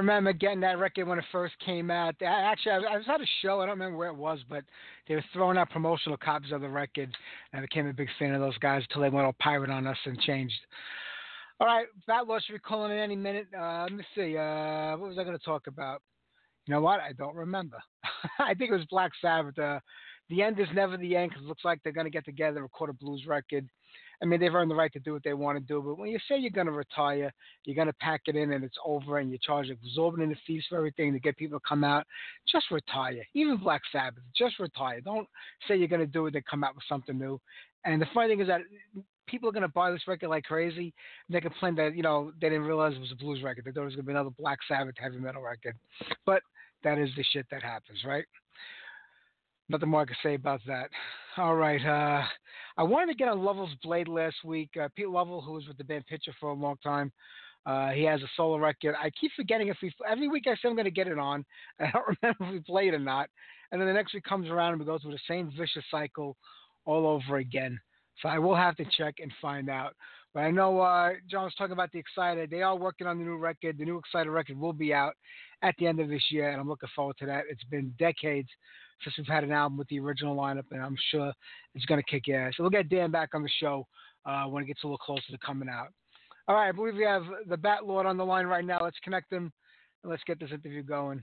Remember getting that record when it first came out. Actually, I, was at a show. I don't remember where it was, but they were throwing out promotional copies of the record. And I became a big fan of those guys until they went all pirate on us and changed. All right, Fat Loss should be calling in any minute. Uh, let me see. Uh, what was I going to talk about? You know what? I don't remember. I think it was Black Sabbath. Uh, the end is never the end because it looks like they're going to get together, and record a blues record. I mean, they've earned the right to do what they want to do. But when you say you're going to retire, you're going to pack it in and it's over and you charge exorbitant fees for everything to get people to come out, just retire. Even Black Sabbath, just retire. Don't say you're going to do it and come out with something new. And the funny thing is that people are going to buy this record like crazy. And they complain that, you know, they didn't realize it was a blues record. They thought it was going to be another Black Sabbath heavy metal record. But that is the shit that happens, right? Nothing more I can say about that. All right. Uh, I wanted to get on Lovell's Blade last week. Uh, Pete Lovell, who was with the band Picture for a long time, uh, he has a solo record. I keep forgetting if we every week I say I'm going to get it on. I don't remember if we played it or not. And then the next week comes around and we go through the same vicious cycle all over again. So I will have to check and find out. But I know uh, John was talking about the Exciter. They are working on the new record. The new Exciter record will be out at the end of this year, and I'm looking forward to that. It's been decades since we've had an album with the original lineup, and I'm sure it's going to kick ass. So we'll get Dan back on the show uh, when it gets a little closer to coming out. All right, I believe we have the Bat Lord on the line right now. Let's connect him and let's get this interview going.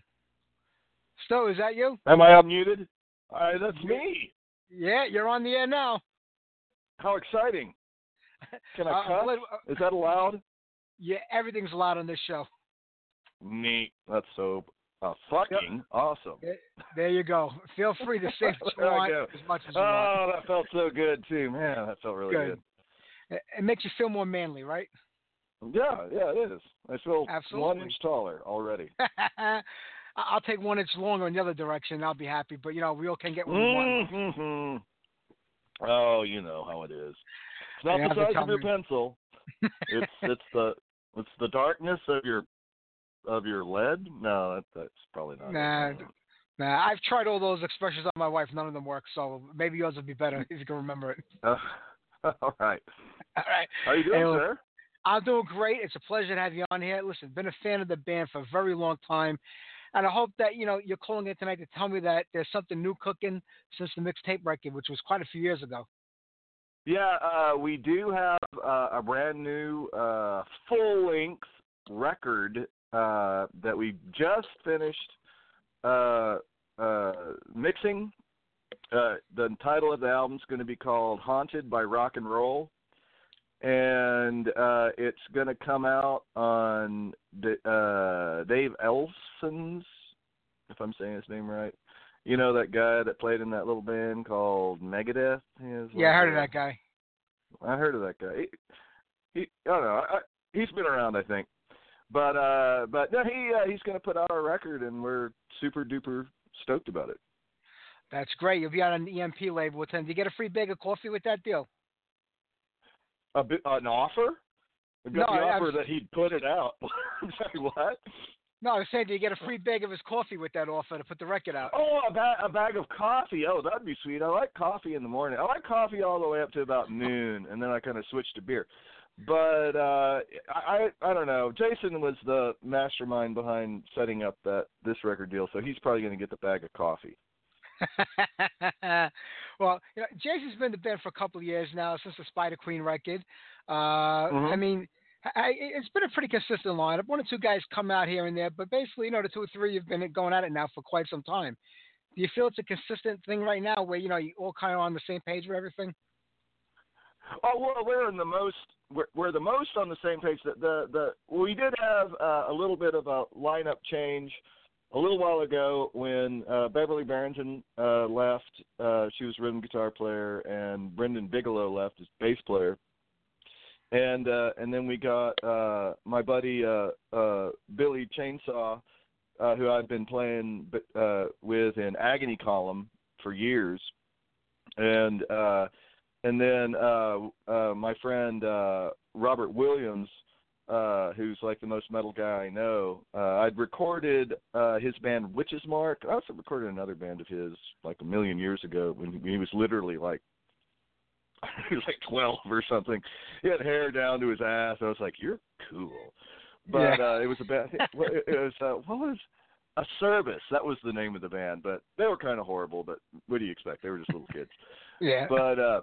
Stowe, is that you? Am I unmuted? Uh, that's me. Yeah, you're on the air now. How exciting! Can I Uh, cut? Blade- Is that allowed? Yeah, everything's allowed on this show. Neat. That's so uh, fucking awesome. There- you go. Feel free to say what you want as much as you want. Oh, that felt so good too, man. That felt really Good. good. It, makes you feel more manly, right? Yeah, yeah, it is. I feel one Absolutely. inch taller already. I'll take one inch longer in the other direction. I'll be happy. But you know, we all can get what we want. Mhm. Oh, you know how it is. It's not the size of your pencil. It's it's the it's the darkness of your of your lead. No, that, that's probably not. Nah, it. Nah, I've tried all those expressions on my wife. None of them work. So maybe yours would be better if you can remember it. Uh, all right. All right. How you doing, sir? I'm doing great. It's a pleasure to have you on here. Listen, been a fan of the band for a very long time. And I hope that, you know, you're calling in tonight to tell me that there's something new cooking since the mixtape record, which was quite a few years ago. Yeah, uh, we do have uh, a brand new uh, full length record uh, that we just finished uh, uh, mixing. Uh, the title of the album is going to be called "Haunted by Rock and Roll," and uh, it's going to come out on uh, Dave Ellefson's, if I'm saying his name right. You know that guy that played in that little band called Megadeth. Yeah, I heard of that guy. I heard of that guy. He, he I don't know. I, he's been around, I think. But uh, but no, he uh, he's going to put out our record, and we're super duper stoked about it. That's great. You'll be on an EMP label with him. Do you get a free bag of coffee with that deal? A bit, an offer? We got No, the offer was- that he'd put it out. I'm sorry, what? No, I was saying, do you get a free bag of his coffee with that offer to put the record out? Oh, a, ba- a bag of coffee. Oh, that'd be sweet. I like coffee in the morning. I like coffee all the way up to about noon, and then I kind of switch to beer. But uh I I don't know. Jason was the mastermind behind setting up that this record deal, so he's probably going to get the bag of coffee. well, you know, Jason's been in the band for a couple of years now since the Spider Queen record. Uh, Mhm. I mean, I, it's been a pretty consistent lineup. One or two guys come out here and there, but basically, you know, the two or three you've been going at it now for quite some time. Do you feel it's a consistent thing right now, where you know you all kind of on the same page with everything? Oh well, we're in the most we're, we're the most on the same page. That the the we did have uh, a little bit of a lineup change a little while ago when uh, Beverly Barrington uh, left. Uh, she was rhythm guitar player, and Brendan Bigelow left as bass player. And uh, and then we got uh, my buddy uh, uh, Billy Chainsaw, uh, who I've been playing uh, with in Agony Column for years, and uh, and then uh, uh, my friend uh, Robert Williams, uh, who's like the most metal guy I know. Uh, I'd recorded uh, his band Witch's Mark. I also recorded another band of his like a million years ago when he, he was literally like he was like twelve or something. He had hair down to his ass. I was like, "You're cool." but Yeah. uh, it was a band. It was uh, what was a service. That was the name of the band, but they were kind of horrible. But what do you expect? They were just little kids. Yeah. But uh,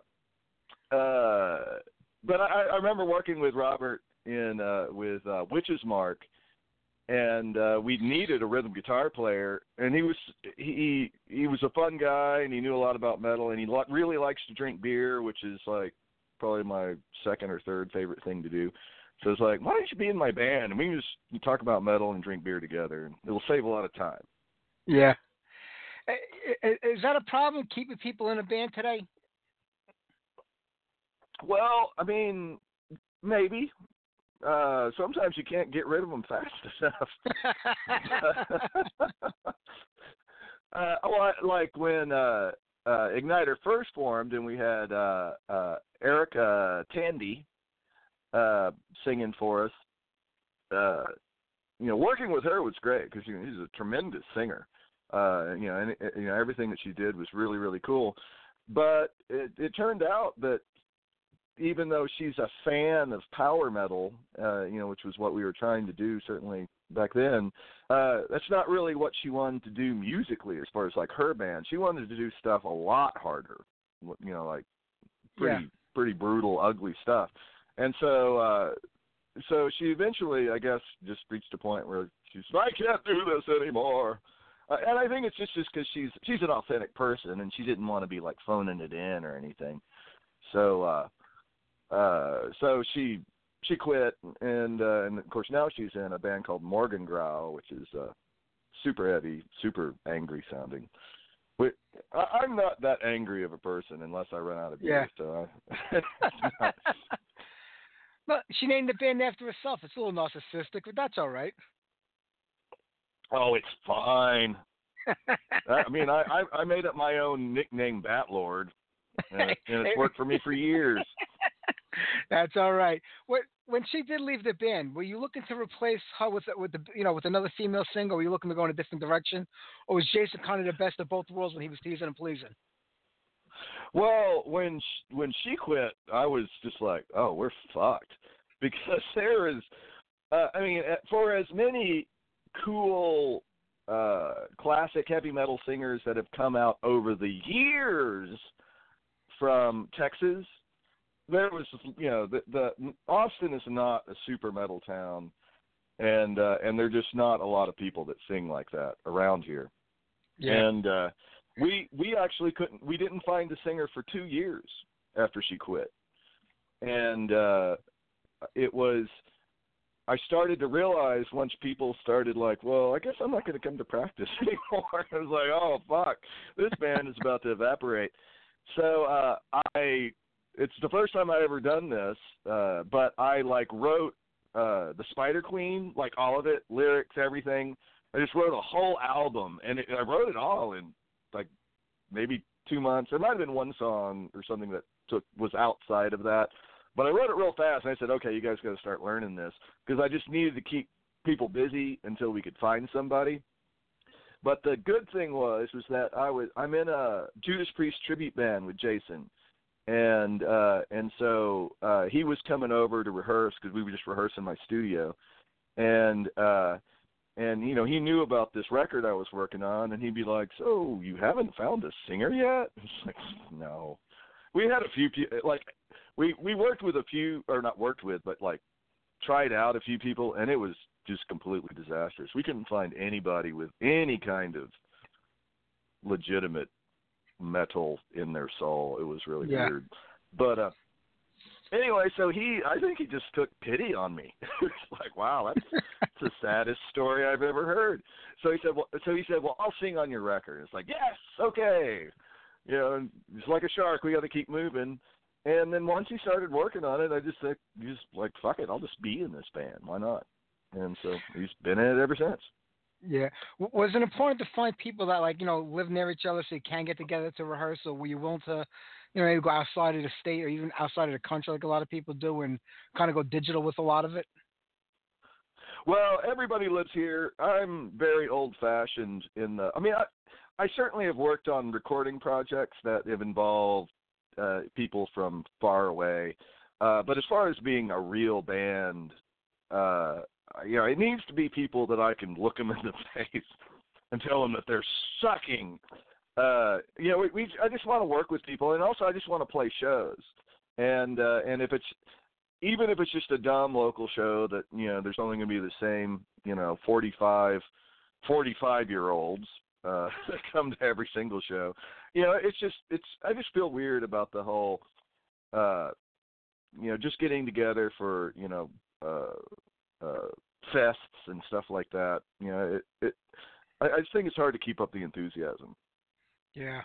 uh, but I, I remember working with Robert in uh, with uh, Witch's Mark, and uh, we needed a rhythm guitar player, and he was he he was a fun guy, and he knew a lot about metal, and he li- really likes to drink beer, which is like probably my second or third favorite thing to do. So it's like, why don't you be in my band and we can just talk about metal and drink beer together, and it'll save a lot of time. Yeah. I- I- Is that a problem keeping people in a band today? Well, I mean, maybe. Uh, sometimes you can't get rid of them fast enough. uh, I- like when uh, uh, Ignitor first formed, and we had uh, uh, Erika Tandy uh, singing for us. Uh, you know, working with her was great because you know, she's a tremendous singer. Uh, you know, and uh, you know everything that she did was really really cool. But it, it turned out that even though she's a fan of power metal, uh, you know, which was what we were trying to do certainly back then, uh, that's not really what she wanted to do musically as far as like her band. She wanted to do stuff a lot harder, you know, like pretty Yeah. pretty brutal, ugly stuff. And so uh so she eventually I guess just reached a point where she's I can't do this anymore. Uh, and I think it's just just because she's she's an authentic person and she didn't want to be like phoning it in or anything. So uh uh so she she quit and uh and of course now she's in a band called Morgengrau which is uh super heavy, super angry sounding. Wait, I, I'm not that angry of a person unless I run out of beer. So I, she named the band after herself. It's a little narcissistic, but that's all right. oh, it's fine. I mean, I, I I made up my own nickname, Batlord, and, it, and it's worked for me for years. That's all right. What when she did leave the band, were you looking to replace her with with the you know with another female singer? Were you looking to go in a different direction, or was Jason kind of the best of both worlds when he was teasing and pleasing? Well, when she, when she quit, I was just like, oh, we're fucked, because there is, uh, I mean, uh, for as many cool uh classic heavy metal singers that have come out over the years from Texas, there was you know the the Austin is not a super metal town, and uh, and there're just not a lot of people that sing like that around here. Yeah. And uh, we we actually couldn't we didn't find a singer for two years after she quit, and uh, it was. I started to realize once people started like, well, I guess I'm not going to come to practice anymore. I was like, oh fuck, this band is about to evaporate. So uh, I, it's the first time I ever done this, uh, but I like wrote uh, the Spider Queen, like all of it, lyrics, everything. I just wrote a whole album, and it, I wrote it all in like maybe two months. There might have been one song or something that took was outside of that, but I wrote it real fast. And I said, okay, you guys got to start learning this because I just needed to keep people busy until we could find somebody. But the good thing was was that I was I'm in a Judas Priest tribute band with Jason, and uh and so uh he was coming over to rehearse because we were just rehearsing my studio, and uh and you know he knew about this record I was working on, and he'd be like, "So you haven't found a singer yet?" It's like, no. We had a few like we we worked with a few or not worked with, but like tried out a few people, and it was just completely disastrous. We couldn't find anybody with any kind of legitimate metal in their soul. It was really Yeah. weird. But uh anyway, so he I think he just took pity on me. it's like, wow, that's that's the saddest story I've ever heard. So he said, well, so he said, well, I'll sing on your record. It's like, yes, okay. You know, it's like a shark. We got to keep moving. And then once he started working on it, I just said, just like, fuck it, I'll just be in this band. Why not? And so he's been in it ever since. Yeah. Was it important to find people that like you know live near each other so you can get together to rehearse, or were you willing to, you know, maybe go outside of the state or even outside of the country like a lot of people do, and kind of go digital with a lot of it? Well, everybody lives here. I'm very old fashioned in the I mean I I certainly have worked on recording projects that have involved uh people from far away. Uh but as far as being a real band, uh you know, it needs to be people that I can look them in the face and tell them that they're sucking. Uh, you know, we, we I just want to work with people, and also I just want to play shows. And uh, and if it's even if it's just a dumb local show that you know there's only going to be the same you know 45 45 year olds uh that come to every single show you know it's just it's i just feel weird about the whole uh you know just getting together for you know uh uh fests and stuff like that you know it it i, I just think it's hard to keep up the enthusiasm Yeah.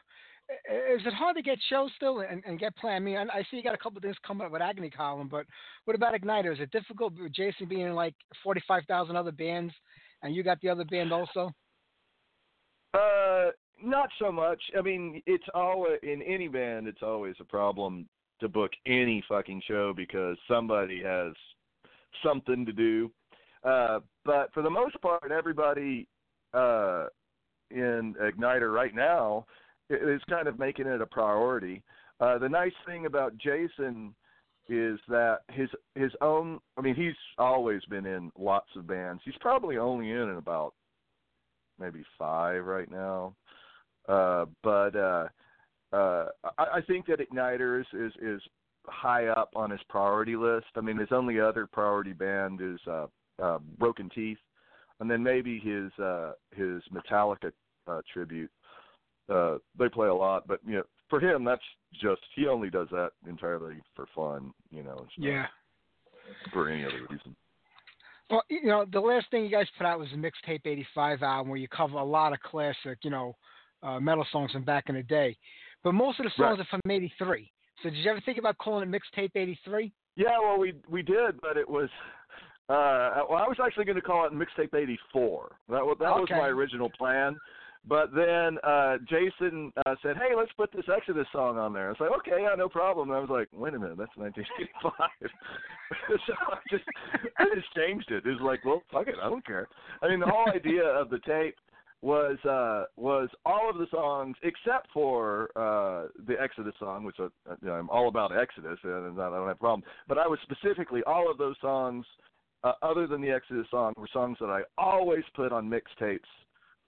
Is it hard to get shows still and, and get planned? I mean, I I see you got a couple of things coming up with Agony Column, but what about Ignitor? Is it difficult with Jason being in like 45,000 other bands and you got the other band also? Uh, not so much. I mean, it's always in any band. It's always a problem to book any fucking show because somebody has something to do. Uh, but for the most part, everybody uh, in Ignitor right now is kind of making it a priority. Uh, the nice thing about Jason is that his his own. I mean, he's always been in lots of bands. He's probably only in about maybe five right now. Uh, but uh, uh, I, I think that Ignitor is, is is high up on his priority list. I mean, his only other priority band is uh, uh, Broken Teeth, and then maybe his uh, his Metallica uh, tribute. Uh, they play a lot, but you know, for him, that's just he only does that entirely for fun. You know, it's not for any other reason. Well, you know, the last thing you guys put out was the Mixtape 85 album where you cover a lot of classic, you know, uh, metal songs from back in the day. But most of the songs Right. are from 83. So did you ever think about calling it Mixtape 83? Yeah, well, we we did, but it was. Uh, well, I was actually going to call it Mixtape '84. That was that was my original plan, but then uh, Jason uh, said, "Hey, let's put this Exodus song on there." I was like, "Okay, yeah, no problem." And I was like, "Wait a minute, that's 1985." so I just I just changed it. It was like, "Well, fuck it, I don't care." I mean, the whole idea of the tape was uh was all of the songs except for uh the Exodus song, which I, you know, I'm all about Exodus and I don't have a problem. But I was specifically all of those songs, uh, other than the Exodus song, were songs that I always put on mixtapes.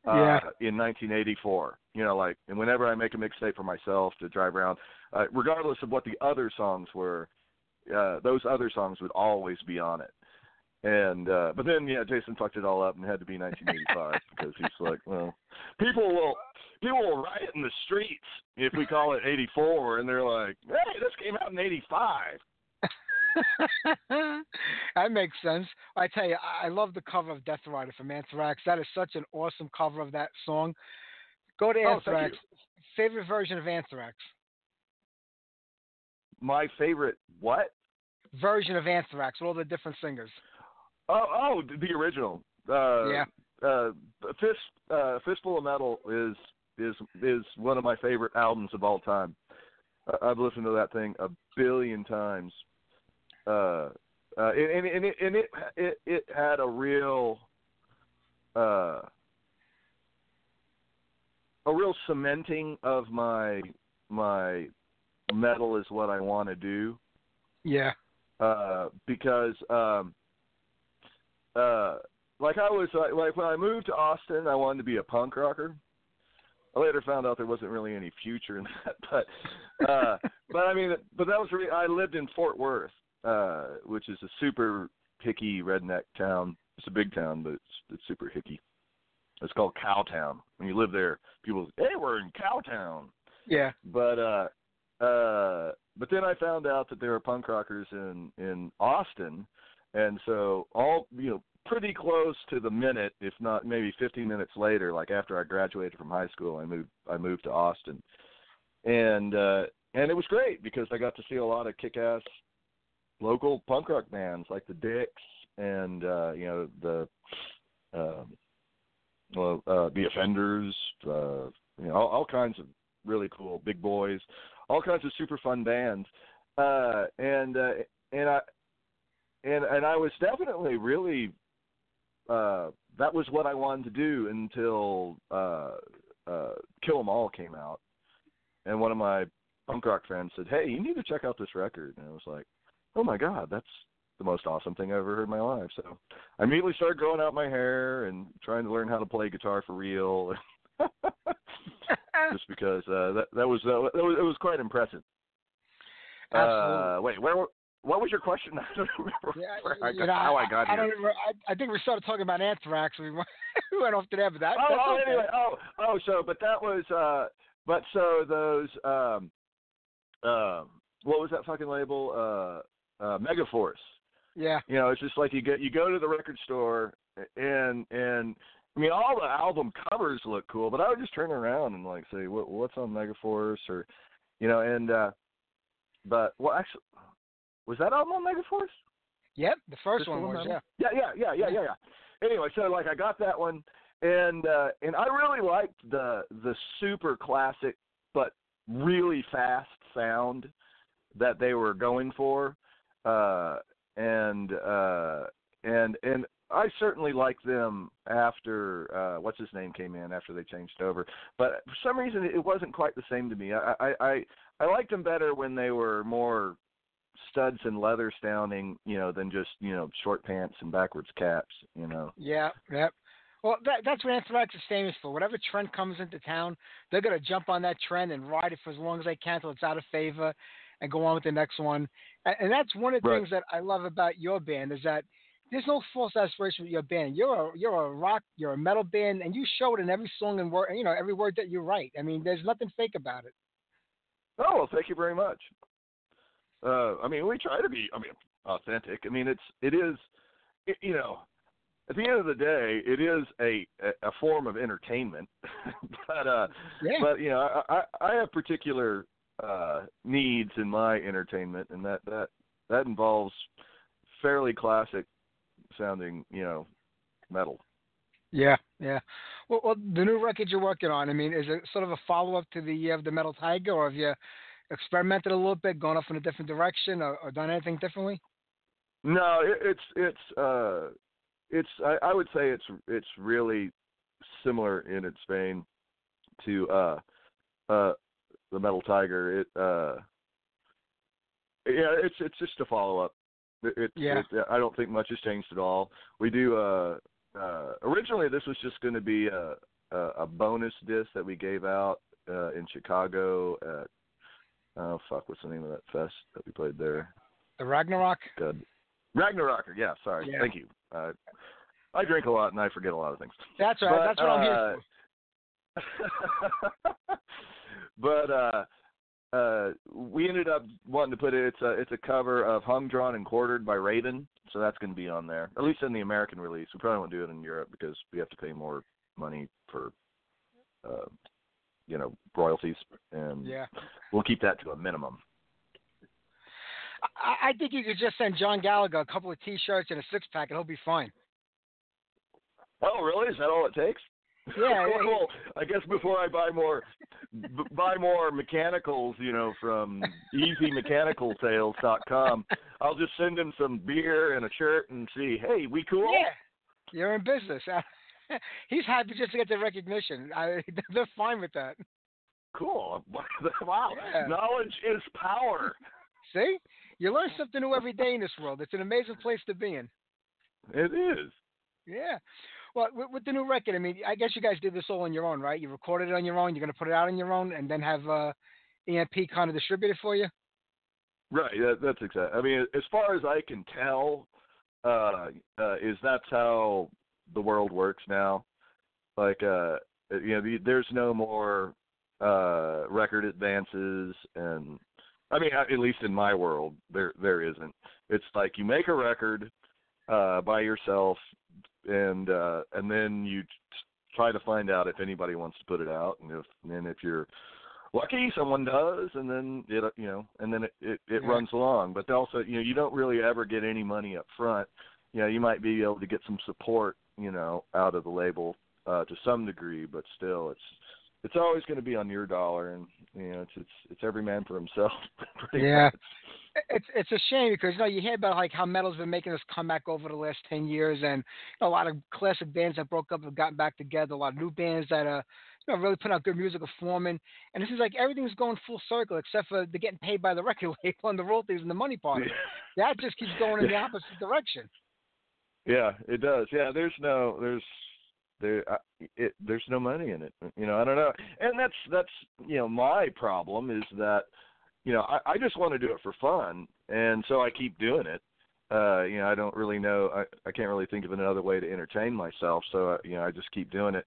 Uh, Yeah. In 1984, you know, like, and whenever I make a mixtape for myself to drive around, uh, regardless of what the other songs were, uh, those other songs would always be on it. And uh but then yeah, Jason fucked it all up and it had to be 1985 because he's like, well, people will people will riot in the streets if we call it 84, and they're like, hey, this came out in 85. that makes sense. I tell you, I love the cover of Death Rider from Anthrax. That is such an awesome cover of that song. Go to Oh, Anthrax. Favorite version of Anthrax? My favorite what? Version of Anthrax with all the different singers. Oh, oh, the original. Uh, Yeah. Uh, Fist uh, Fistful of Metal is is is one of my favorite albums of all time. I've listened to that thing a billion times. Uh, uh, and and it and it it, it had a real uh, a real cementing of my my metal is what I want to do Yeah. uh, because um, uh, like I was like, like when I moved to Austin, I wanted to be a punk rocker. I later found out there wasn't really any future in that, but uh, but I mean, but that was re- I lived in Fort Worth, uh, which is a super hicky redneck town. It's a big town, but it's it's super hicky. It's called Cowtown. When you live there, people say, hey, we're in Cowtown Yeah. but uh uh but then I found out that there are punk rockers in in Austin and so all you know pretty close to the minute if not maybe 15 minutes later like after I graduated from high school I moved I moved to Austin and uh and it was great because I got to see a lot of kick-ass local punk rock bands like the Dicks and uh you know the um well uh the Offenders uh you know all, all kinds of really cool big boys all kinds of super fun bands. Uh and uh and i and and i was definitely really uh that was what i wanted to do until uh uh kill 'em all came out. And one of my punk rock friends said hey you need to check out this record. And i was like oh my god that's the most awesome thing I ever heard in my life. So I immediately started growing out my hair and trying to learn how to play guitar for real. Just because uh, that that was uh, that was it was quite impressive. Absolutely. Uh, wait, where what was your question? I don't remember Yeah, I got, know, how I got I, here. don't remember, I, I think we started talking about anthrax. We went, we went off to that, but that, oh, oh, okay. anyway, oh, oh, so, but that was, uh, but so those, um, um, what was that fucking label? Uh, uh, Megaforce. Yeah, You know, it's just like you get, you go to the record store and, and, I mean, all the album covers look cool, but I would just turn around and like say, what, what's on Megaforce or, you know, and, uh, but, well, actually, was that album on Megaforce? yep. The first Crystal one was yeah. Yeah, yeah, yeah, yeah, yeah, yeah. Anyway, so like I got that one, and uh, and I really liked the the super classic but really fast sound that they were going for, uh, and uh, and and I certainly liked them after uh, what's his name came in after they changed over, but for some reason it wasn't quite the same to me. I I I, I liked them better when they were more studs and leather sounding, you know, than just you know short pants and backwards caps, you know. Yeah, yep. Well, that, that's what Anthrax is famous for. Whatever trend comes into town, they're gonna jump on that trend and ride it for as long as they can till it's out of favor, and go on with the next one. And, and that's one of the Right. things that I love about your band is that there's no false aspiration with your band. You're a you're a rock, you're a metal band, and you show it in every song and word, you know, every word that you write. I mean, there's nothing fake about it. Oh well, thank you very much. Uh, I mean, we try to be, I mean, authentic. I mean, it's it is, it, you know, at the end of the day, it is a a, form of entertainment. but uh, Yeah. but you know, I I, I have particular uh needs in my entertainment, and that that that involves fairly classic sounding, you know, metal. Yeah, yeah. Well, well, the new record you're working on, I mean, is it sort of a follow up to the uh, the Metal Tiger, or have you experimented a little bit, gone off in a different direction, or, or done anything differently? No, it, it's it's uh it's I, I would say it's it's really similar in its vein to uh uh the Metal Tiger. It uh yeah, it's it's just a follow up. It, it's Yeah. it, I don't think much has changed at all. We do uh uh originally this was just going to be a, a a bonus disc that we gave out uh in Chicago at oh fuck what's the name of that fest that we played there? The Ragnarok. Good. Ragnarocker, yeah, sorry. Yeah. Thank you. Uh, I drink a lot and I forget a lot of things. That's right. But, That's what I'm here uh, for. but uh uh we ended up wanting to put it it's a it's a cover of Hung Drawn and Quartered by Raven, so that's gonna be on there. At least in the American release. We probably won't do it in Europe because we have to pay more money for uh you know, royalties and Yeah. we'll keep that to a minimum. I, I think you could just send John Gallagher a couple of T-shirts and a six pack, and he'll be fine. Oh, really? Is that all it takes? Yeah, well, I guess before I buy more, b- buy more mechanicals, you know, from EasyMechanicalSales.com, I'll just send him some beer and a shirt and see, hey, we cool? Yeah, you're in business. He's happy just to get the recognition. I, they're fine with that. Cool. wow. Yeah. Knowledge is power. See, you learn something new every day in this world. It's an amazing place to be in. It is. Yeah. Well, with, with the new record, I mean, I guess you guys did this all on your own, right? You recorded it on your own. You're going to put it out on your own, and then have uh, EMP kind of distribute it for you. Right. That, that's exactly. I mean, as far as I can tell, uh, uh, is that's how the world works now. Like, uh, you know, the, there's no more uh, record advances, and I mean, at least in my world, there there isn't. It's like you make a record uh, by yourself, and uh, and then you t- try to find out if anybody wants to put it out, and if and then if you're lucky someone does and then it you know and then it it, it Yeah. runs along but also you know you don't really ever get any money up front you know you might be able to get some support you know out of the label uh to some degree but still it's it's always going to be on your dollar and you know it's it's it's every man for himself Yeah. much. It's it's a shame because you know you hear about like how metal's been making this comeback over the last ten years, and a lot of classic bands that broke up have gotten back together. A lot of new bands that are you know, really putting out good music, are forming, and it seems like everything's going full circle except for they're getting paid by the record label and the royalties and the money part of it. That just keeps going in the opposite direction. Yeah, it does. Yeah, there's no there's there uh, it there's no money in it. You know, I don't know. And that's that's you know my problem is that you know I, I just want to do it for fun, and so I keep doing it. Uh, you know, I don't really know. I I can't really think of another way to entertain myself, so uh, you know I just keep doing it.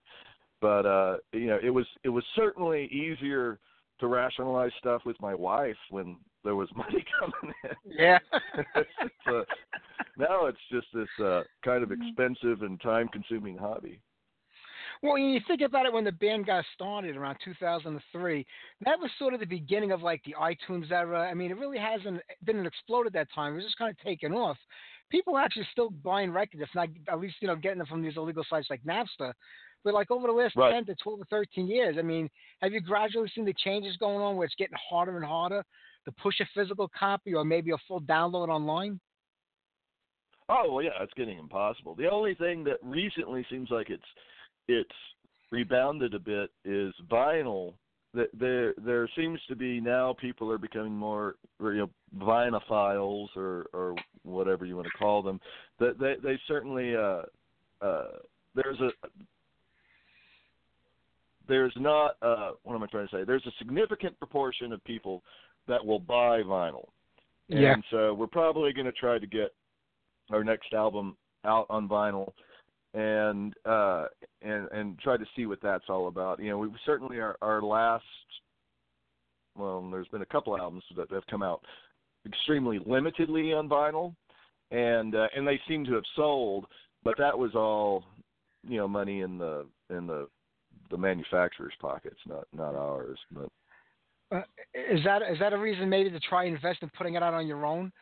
But uh, you know, it was it was certainly easier to rationalize stuff with my wife when there was money coming in. Yeah. uh, now it's just this uh, kind of expensive and time-consuming hobby. Well, when you think about it, when the band got started around 2003, that was sort of the beginning of like the iTunes era. I mean, it really hasn't didn't explode at that time. It was just kind of taken off. People are actually still buying records, if not at least you know getting them from these illegal sites like Napster. But like over the last Right. 10 to 12 or 13 years, I mean, have you gradually seen the changes going on where it's getting harder and harder to push a physical copy or maybe a full download online? Oh well, yeah, it's getting impossible. The only thing that recently seems like it's it's rebounded a bit is vinyl. That there there seems to be now people are becoming more you know vinophiles or or whatever you want to call them. That they they certainly uh uh there's a there's not uh what am I trying to say? There's a significant proportion of people that will buy vinyl. Yeah. And so we're probably going to try to get our next album out on vinyl and uh and and try to see what that's all about. You know, we certainly our our last well, there's been a couple albums that have come out extremely limitedly on vinyl and uh, and they seem to have sold, but that was all you know money in the in the the manufacturer's pockets, not not ours. But Uh, is that is that a reason maybe to try and invest in putting it out on your own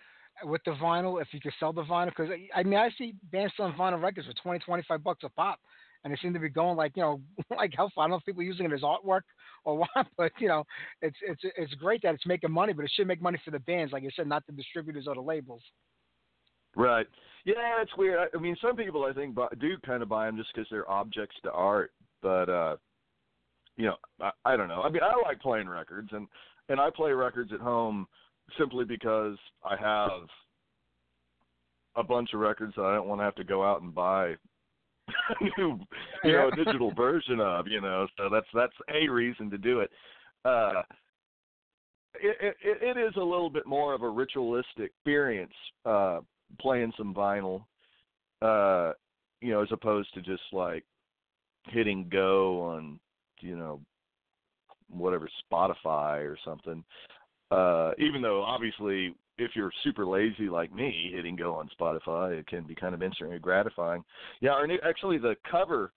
with the vinyl if you could sell the vinyl? Because I mean I see bands selling vinyl records for 20, 25 bucks a pop, and they seem to be going like you know like hell. I don't know if people are using it as artwork or what, but you know it's it's it's great that it's making money, but it should make money for the bands, like you said, not the distributors or the labels. Right. Yeah, it's weird. I, I mean, some people I think do kind of buy them just because they're objects to art, but uh you know, I, I don't know. I mean, I like playing records, and and I play records at home simply because I have a bunch of records that I don't want to have to go out and buy a new, you know, Yeah. digital version of. You know, so that's that's a reason to do it. Uh, it, it, it is a little bit more of a ritualistic experience uh, playing some vinyl, uh, you know, as opposed to just like hitting go on, you know, whatever Spotify or something. Uh, even though obviously, if you're super lazy like me, hitting go on Spotify it can be kind of instantly gratifying. Yeah, our new actually the cover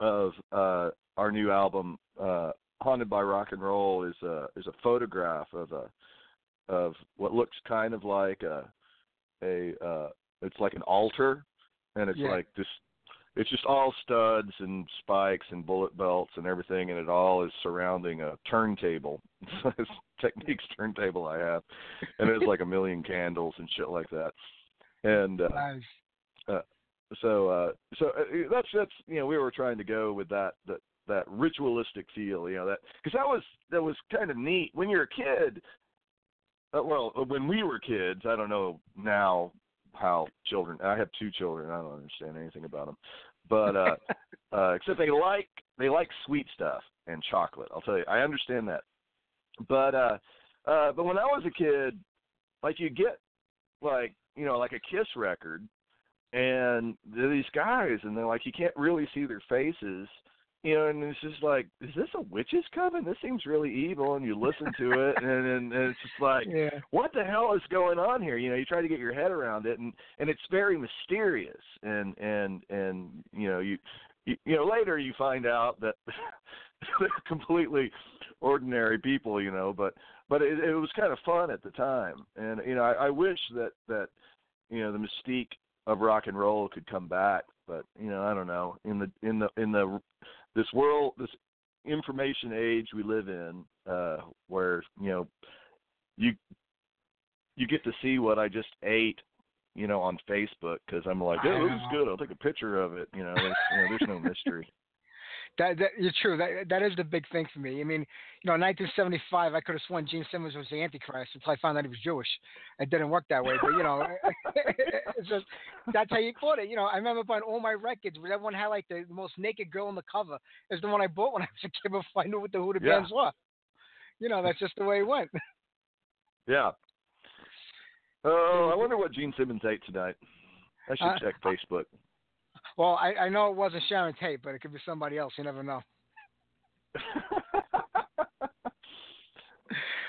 of uh, our new album, uh, "Haunted by Rock and Roll," is a is a photograph of a of what looks kind of like a a uh, it's like an altar, and it's Yeah. like this it's just all studs and spikes and bullet belts and everything, and it all is surrounding a turntable. this Technics turntable I have, and there's like a million candles and shit like that. And uh, Nice. so uh, so uh, that's that's you know we were trying to go with that that that ritualistic feel, you know that because that was that was kind of neat when you're a kid. Uh, well, when we were kids, I don't know now how children. I have two children. I don't understand anything about them, but uh, uh, except they like they like sweet stuff and chocolate. I'll tell you, I understand that. But uh, uh, but when I was a kid, like you get like you know like a Kiss record, and these guys, and they're like you can't really see their faces. You know, and it's just like, is this a witch's coven? This seems really evil, and you listen to it, and, and, and it's just like, Yeah. what the hell is going on here? You know, you try to get your head around it, and and it's very mysterious, and and and you know, you you, you know, later you find out that they're completely ordinary people, you know, but but it, it was kind of fun at the time, and you know, I, I wish that that you know the mystique of rock and roll could come back, but you know, I don't know in the in the in the this world this information age we live in uh where you know you you get to see what I just ate, you know, on Facebook because I'm like, oh, this is good. I'll take a picture of it. You know, there's, you know, there's no mystery. That, that you're true. That that is the big thing for me. I mean, you know, in 1975, I could have sworn Gene Simmons was the Antichrist until I found out he was Jewish. It didn't work that way, but you know, it's just that's how you bought it. You know, I remember buying all my records. Where everyone had like the, the most naked girl on the cover. Is the one I bought when I was a kid before I knew what the who the Yeah. bands were. You know, that's just the way it went. Yeah. Oh, I wonder what Gene Simmons ate tonight. I should Uh, check Facebook. Well, I, I know it wasn't Sharon Tate, but it could be somebody else. You never know.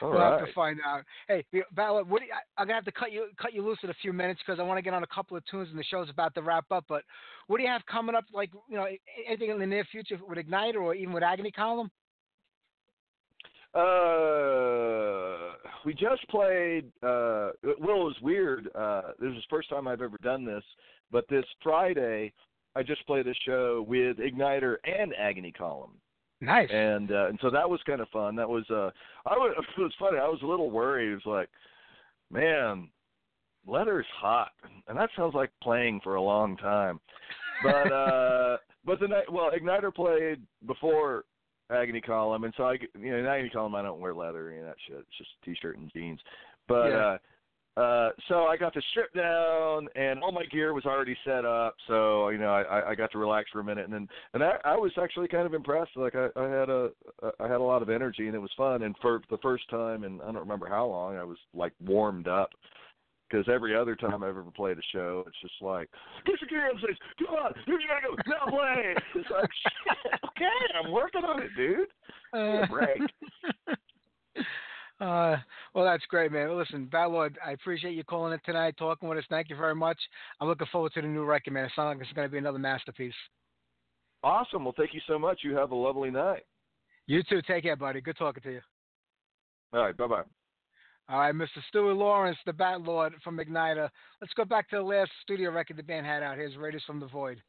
We'll have to find out. Hey, Val, what do you, I, I'm gonna have to cut you cut you loose in a few minutes because I want to get on a couple of tunes and the show's about to wrap up. But what do you have coming up? Like you know, anything in the near future with Ignitor even with Agony Column? Uh, we just played. Uh, well, it was weird. Uh, this is the first time I've ever done this, but this Friday, I just played a show with Ignitor and Agony Column, Nice. and uh, and so that was kind of fun. That was. Uh, I was. It was funny. I was a little worried. It was like, man, Letter's hot, and that sounds like playing for a long time. But uh, but the night. Well, Ignitor played before agony column, and so I, you know, in agony column I don't wear leather and that shit. It's just t-shirt and jeans. But Yeah. uh, uh, so I got to strip down, and all my gear was already set up. So you know, I, I got to relax for a minute, and then and I, I was actually kind of impressed. Like I, I had a I had a lot of energy, and it was fun. And for the first time, and I don't remember how long, I was like warmed up. Because every other time I've ever played a show, it's just like, get your gear stage, come on, here you gotta go, now play. It's like, okay, I'm working on it, dude. A break. Uh, well, that's great, man. Well, listen, Ballard, I appreciate you calling in tonight, talking with us. Thank you very much. I'm looking forward to the new record, man. It sounds like it's going to be another masterpiece. Awesome. Well, thank you so much. You have a lovely night. You too. Take care, buddy. Good talking to you. All right. Bye bye. All right, Mr. Stuart Laurence, the Bat Lord from Ignitor. Let's go back to the last studio record the band had out. Here's Raiders from the Void.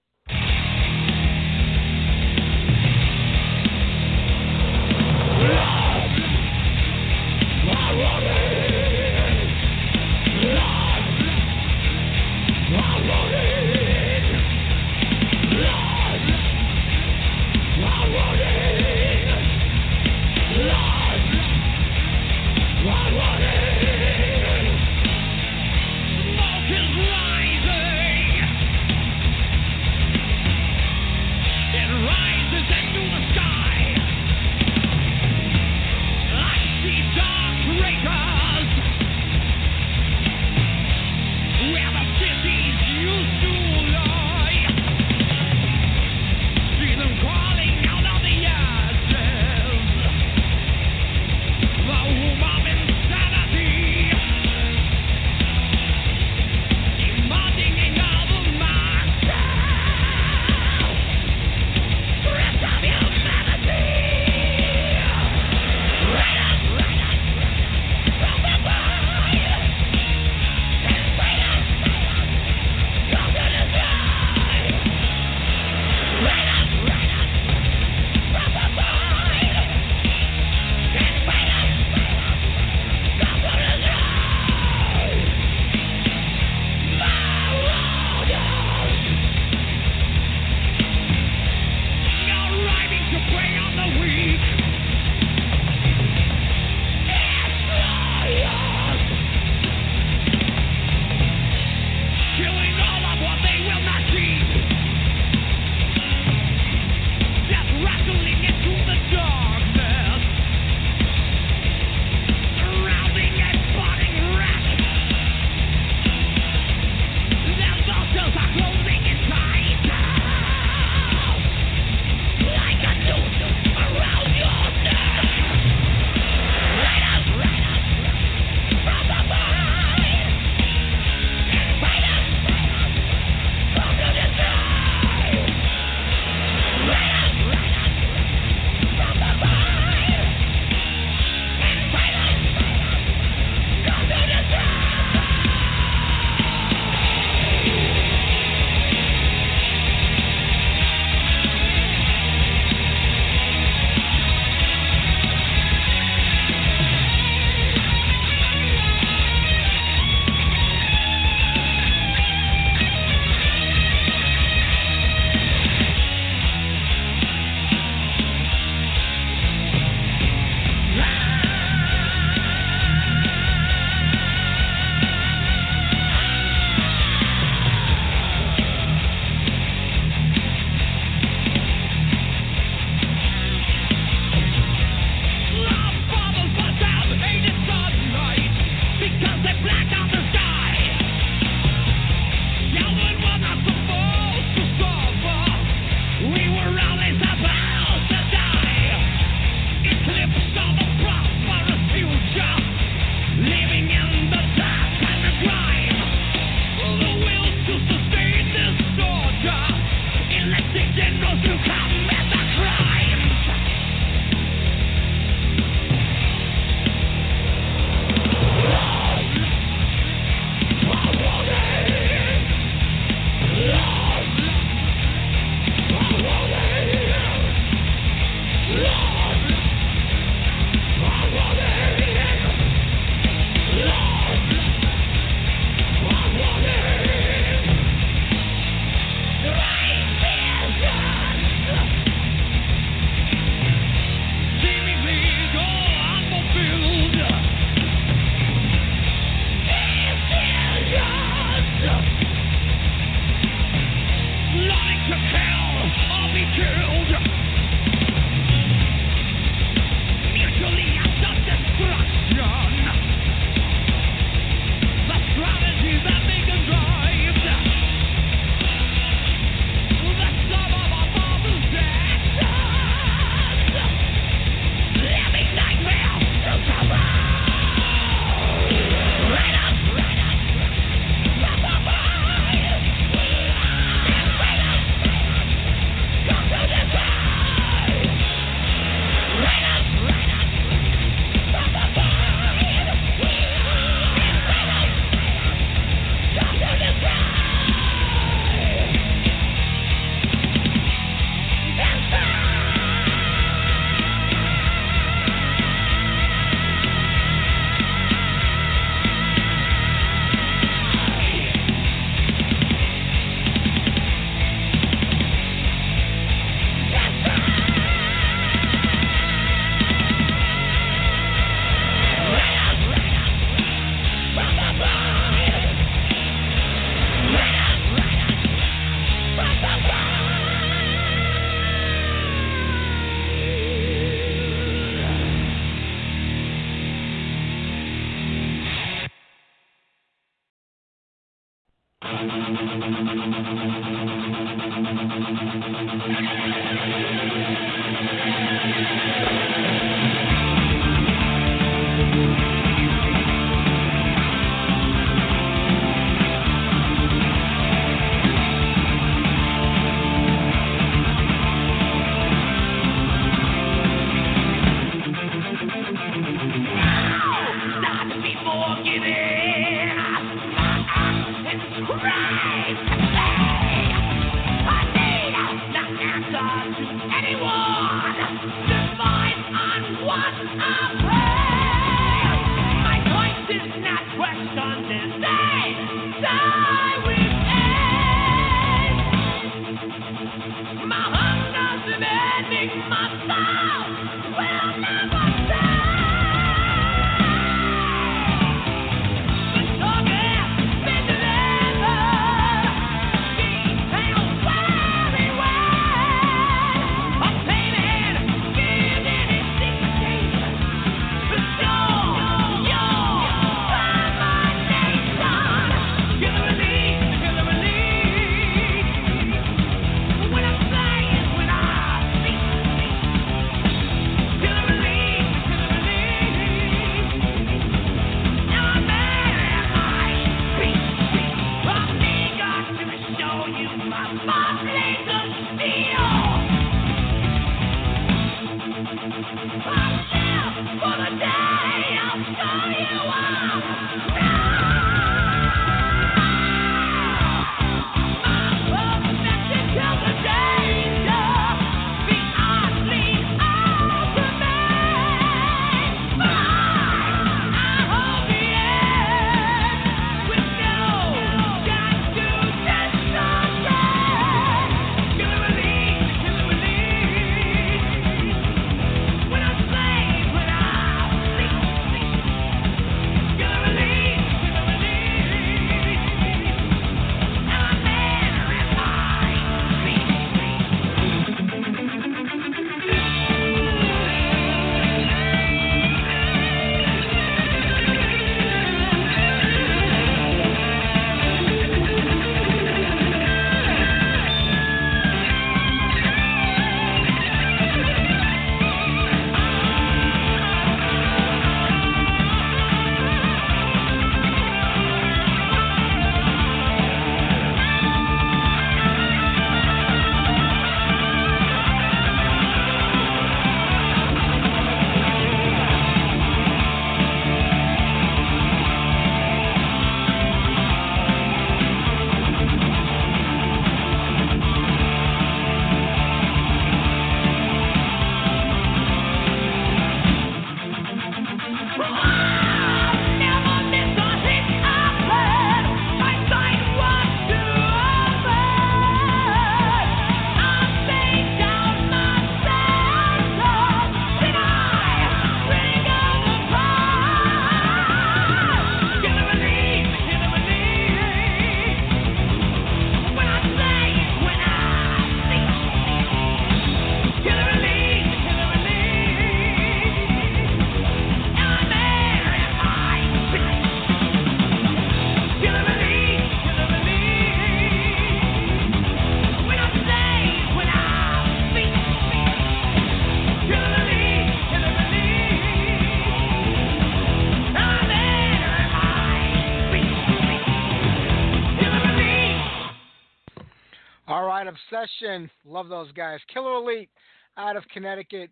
Obsession. Love those guys. Killer Elite out of Connecticut.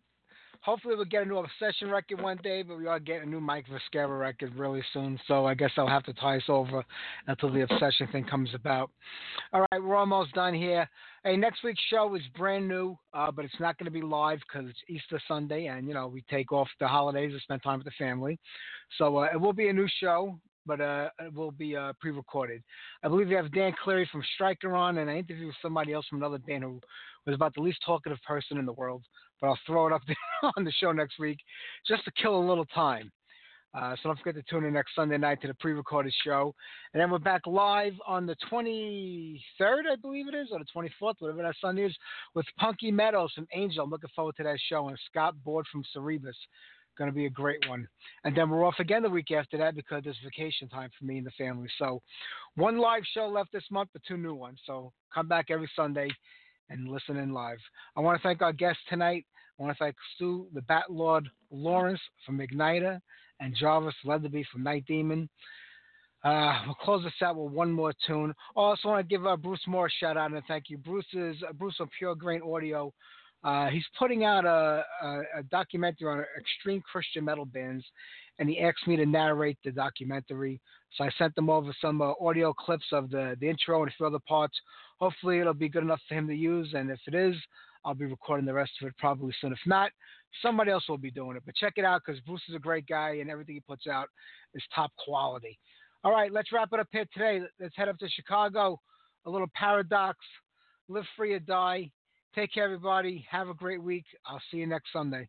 Hopefully we'll get a new Obsession record one day, but we are getting a new Mike Vescera record really soon. So I guess I'll have to tie us over until the Obsession thing comes about. All right, we're almost done here. Hey, next week's show is brand new, uh, but it's not going to be live because it's Easter Sunday, and you know we take off the holidays to spend time with the family. So uh, it will be a new show but uh, it will be uh, pre-recorded. I believe we have Dan Cleary from Striker on, and I interviewed somebody else from another band who was about the least talkative person in the world. But I'll throw it up on the show next week just to kill a little time. Uh, so don't forget to tune in next Sunday night to the pre-recorded show, and then we're back live on the 23rd, I believe it is, or the 24th, whatever that Sunday is, with Punky Meadows from Angel. I'm looking forward to that show, and Scott Board from Cerebus. Going to be a great one. And then we're off again the week after that because it's vacation time for me and the family. So one live show left this month, but two new ones. So come back every Sunday and listen in live. I want to thank our guests tonight. I want to thank Stu, the Bat Lord Laurence from Ignitor, and Jarvis Leatherby from Night Demon. Uh, we'll close this out with one more tune. Also, want to give uh, Bruce Moore a shout out and thank you. Bruce is uh, Bruce from Pure Grain Audio uh, he's putting out a, a, a, documentary on extreme Christian metal bands, and he asked me to narrate the documentary. So I sent them over some uh, audio clips of the, the intro and a few other parts. Hopefully, it'll be good enough for him to use, and if it is, I'll be recording the rest of it probably soon. If not, somebody else will be doing it. But check it out because Bruce is a great guy and everything he puts out is top quality. All right, let's wrap it up here today. Let's head up to Chicago. A little paradox. Live free or die. Take care, everybody. Have a great week. I'll see you next Sunday.